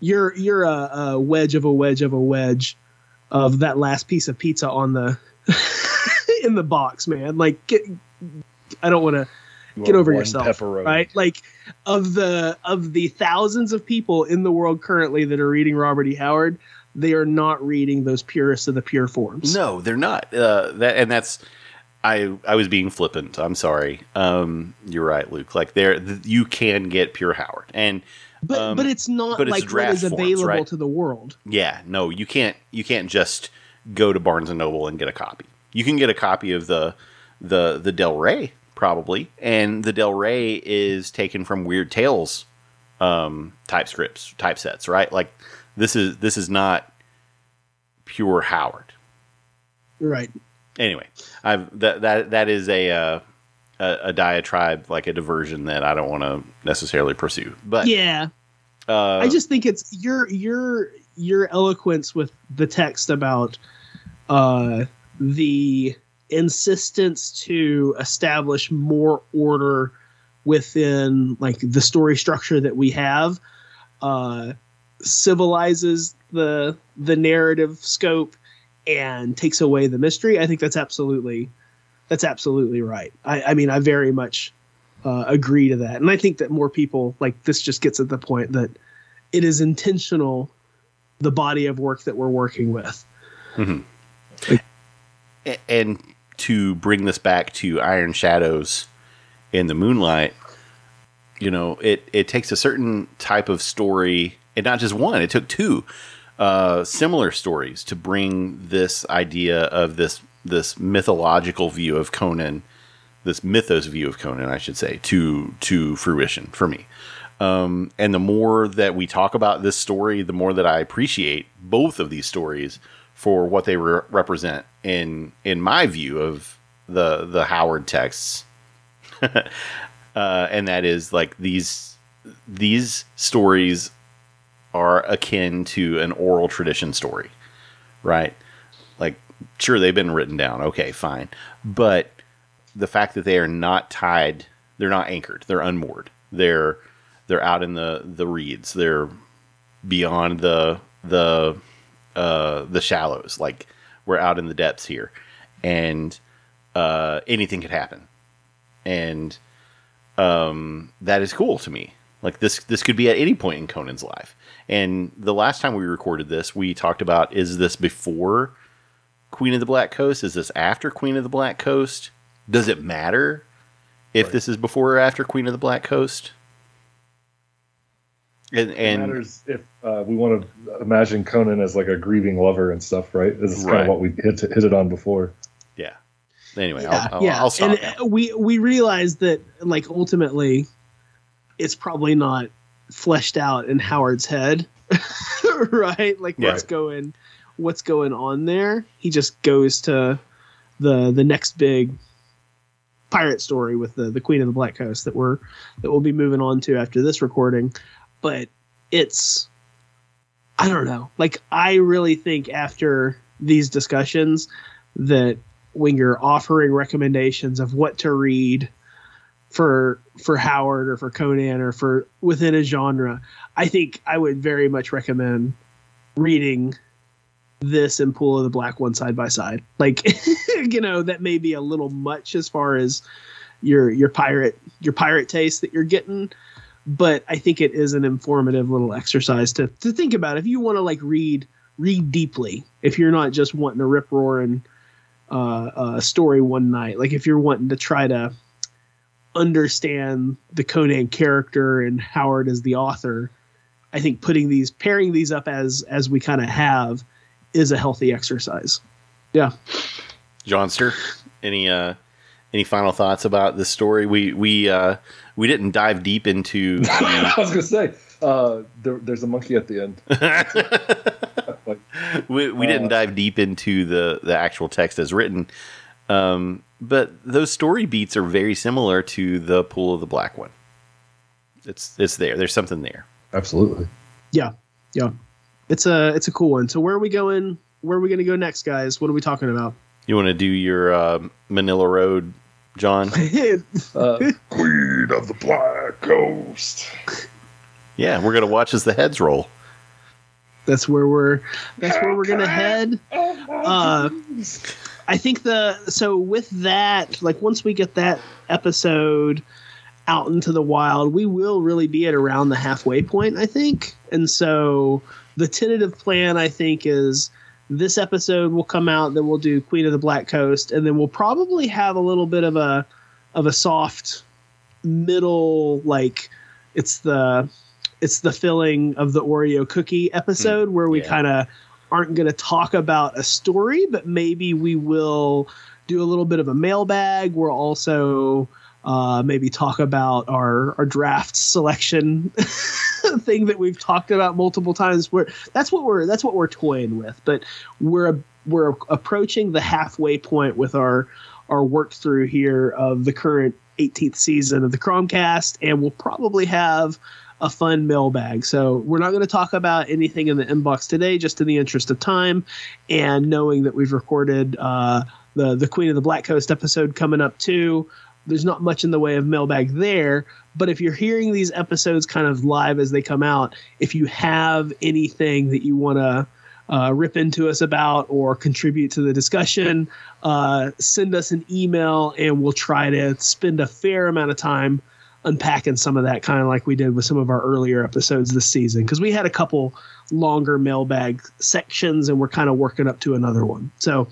you're you're a, a wedge of a wedge of a wedge of that last piece of pizza on the in the box man like get i don't want to get over yourself pepperoni. right like of the of the thousands of people in the world currently that are reading robert e howard they are not reading those purest of the pure forms No, they're not. Uh, that and that's I I was being flippant. I'm sorry. Um, you're right, Luke. Like there, th- you can get pure Howard, and but um, but it's not but it's like what draft is forms, available right? to the world yeah, no, you can't. You can't just go to Barnes and Noble and get a copy. You can get a copy of the the the Del Rey probably, and the Del Rey is taken from Weird Tales um, type scripts, typesets, right? Like this is this is not pure Howard. right anyway, I've that that that is a uh, a, a diatribe, like a diversion that I don't want to necessarily pursue. But yeah uh, I just think it's your your your eloquence with the text about uh, the insistence to establish more order within like the story structure that we have uh, civilizes the the narrative scope and takes away the mystery. I think that's absolutely that's absolutely right. I, I mean, I very much uh, agree to that, and I think that more people like this just gets at the point that it is intentional the body of work that we're working with. a- and to bring this back to Iron Shadows in the Moonlight, you know, it it takes a certain type of story, and not just one. It took two uh, similar stories to bring this idea of this this mythological view of Conan, this mythos view of Conan, I should say, to to fruition for me. Um, and the more that we talk about this story, the more that I appreciate both of these stories for what they re- represent in in my view of the the Howard texts, uh, and that is like these these stories are akin to an oral tradition story, right? Like, sure, they've been written down. Okay, fine, but the fact that they are not tied, they're not anchored, they're unmoored, they're they're out in the the reeds, they're beyond the the uh, the shallows. Like we're out in the depths here, and uh, anything could happen, and um, that is cool to me. Like this, this could be at any point in Conan's life. And the last time we recorded this, we talked about: is this before Queen of the Black Coast? Is this after Queen of the Black Coast? Does it matter if Right. this is before or after Queen of the Black Coast? And, It matters if uh, we want to imagine Conan as like a grieving lover and stuff, right? This is kind of what we hit hit it on before. yeah. Anyway, yeah, I'll, I'll, yeah. I'll stop. and now. uh, we we realize that like ultimately, it's probably not fleshed out in Howard's head, right? Like what's Right. going, what's going on there? He just goes to the the next big pirate story with the the Queen of the Black Coast that we're that we'll be moving on to after this recording, but it's I don't know. Like I really think after these discussions that when you're offering recommendations of what to read for for Howard or for Conan or for within a genre, I think I would very much recommend reading this and Pool of the Black one side by side. Like you know, that may be a little much as far as your your pirate your pirate taste that you're getting but I think it is an informative little exercise to to think about if you want to like read read deeply. If you're not just wanting to rip roaring uh, uh, story one night, like if you're wanting to try to understand the Conan character and Howard as the author, I think putting these pairing these up as as we kind of have is a healthy exercise. Yeah. Johnster, any uh, any final thoughts about this story? We we uh, we didn't dive deep into the, I was gonna say uh, there, there's a monkey at the end. Like, we, we didn't Uh, dive deep into the the actual text as written, um, but those story beats are very similar to the Pool of the Black one. It's it's there. There's something there. absolutely. Yeah. Yeah. It's a it's a cool one. So where are we going? Where are we going to go next, guys? What are we talking about? You want to do your uh, Manilla Road, John? Uh, Queen of the Black Coast. yeah, we're gonna watch as the heads roll. that's where we're that's where we're gonna head uh i think the so with that like once we get that episode out into the wild we will really be at around the halfway point i think and so the tentative plan i think is this episode will come out then we'll do queen of the black coast and then we'll probably have a little bit of a of a soft middle like it's the it's the filling of the Oreo cookie episode hmm. where we yeah. kind of aren't going to talk about a story, but maybe we will do a little bit of a mailbag. We'll also uh, maybe talk about our our draft selection thing that we've talked about multiple times. Where that's what we're that's what we're toying with, but we're we're approaching the halfway point with our our work through here of the current 18th season of the Cromcast, and we'll probably have a fun mailbag. So we're not going to talk about anything in the inbox today, just in the interest of time, and knowing that we've recorded uh, the the Queen of the Black Coast episode coming up too. There's not much in the way of mailbag there, but if you're hearing these episodes kind of live as they come out, if you have anything that you want to uh, rip into us about or contribute to the discussion, uh, send us an email and we'll try to spend a fair amount of time unpacking some of that, kind of like we did with some of our earlier episodes this season. Because we had a couple longer mailbag sections and we're kind of working up to another one. So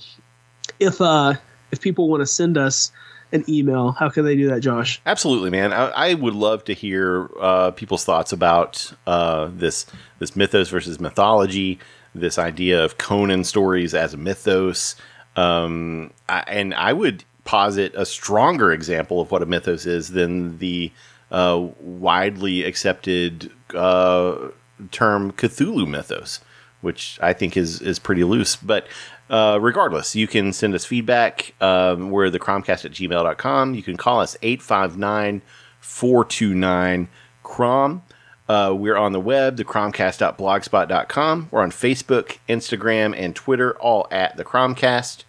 if uh, if people want to send us an email, how can they do that, Josh? Absolutely, man. I, I would love to hear uh, people's thoughts about uh, this this mythos versus mythology, this idea of Conan stories as a mythos, um, I, and I would posit a stronger example of what a mythos is than the uh, widely accepted uh, term Cthulhu mythos, which I think is is pretty loose. But uh, regardless, you can send us feedback. Um, we're the cromcast at gmail.com. You can call us 859 429 Crom. Uh, we're on the web, thecromcast.blogspot.com. We're on Facebook, Instagram, and Twitter, all at the Cromcast.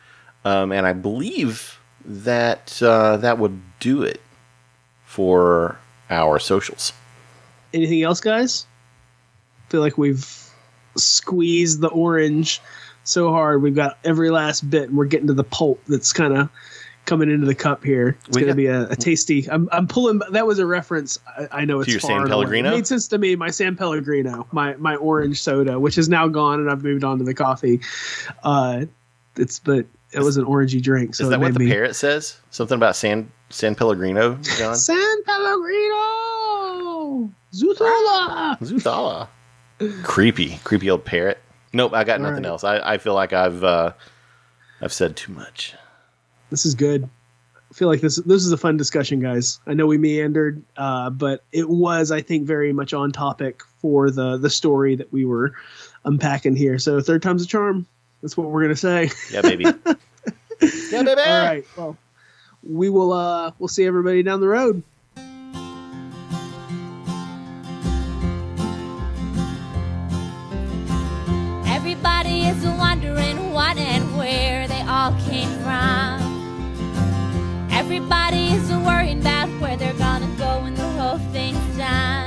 Um, and I believe that uh, that would do it for our socials. Anything else, guys? feel like we've squeezed the orange so hard. We've got every last bit, and we're getting to the pulp that's kind of coming into the cup here. It's going to be a, a tasty. I'm, I'm pulling. That was a reference. I, I know it's your far San. Pellegrino? It made sense to me. My San Pellegrino, my my orange soda, which is now gone, and I've moved on to the coffee. Uh, it's but it was an orangey drink. So is that what the me- parrot says? Something about San San Pellegrino, John? San Pellegrino, Zutola. Zuthala. creepy, creepy old parrot. Nope, I got All nothing right. else. I, I feel like I've uh, I've said too much. This is good. I feel like this this is a fun discussion, guys. I know we meandered, uh, but it was, I think, very much on topic for the the story that we were unpacking here. So third time's a charm. That's what we're gonna say. Yeah, baby. yeah, baby. All right. Well, we will. uh We'll see everybody down the road. Everybody is wondering what and where they all came from. Everybody is worrying about where they're gonna go when the whole thing's done.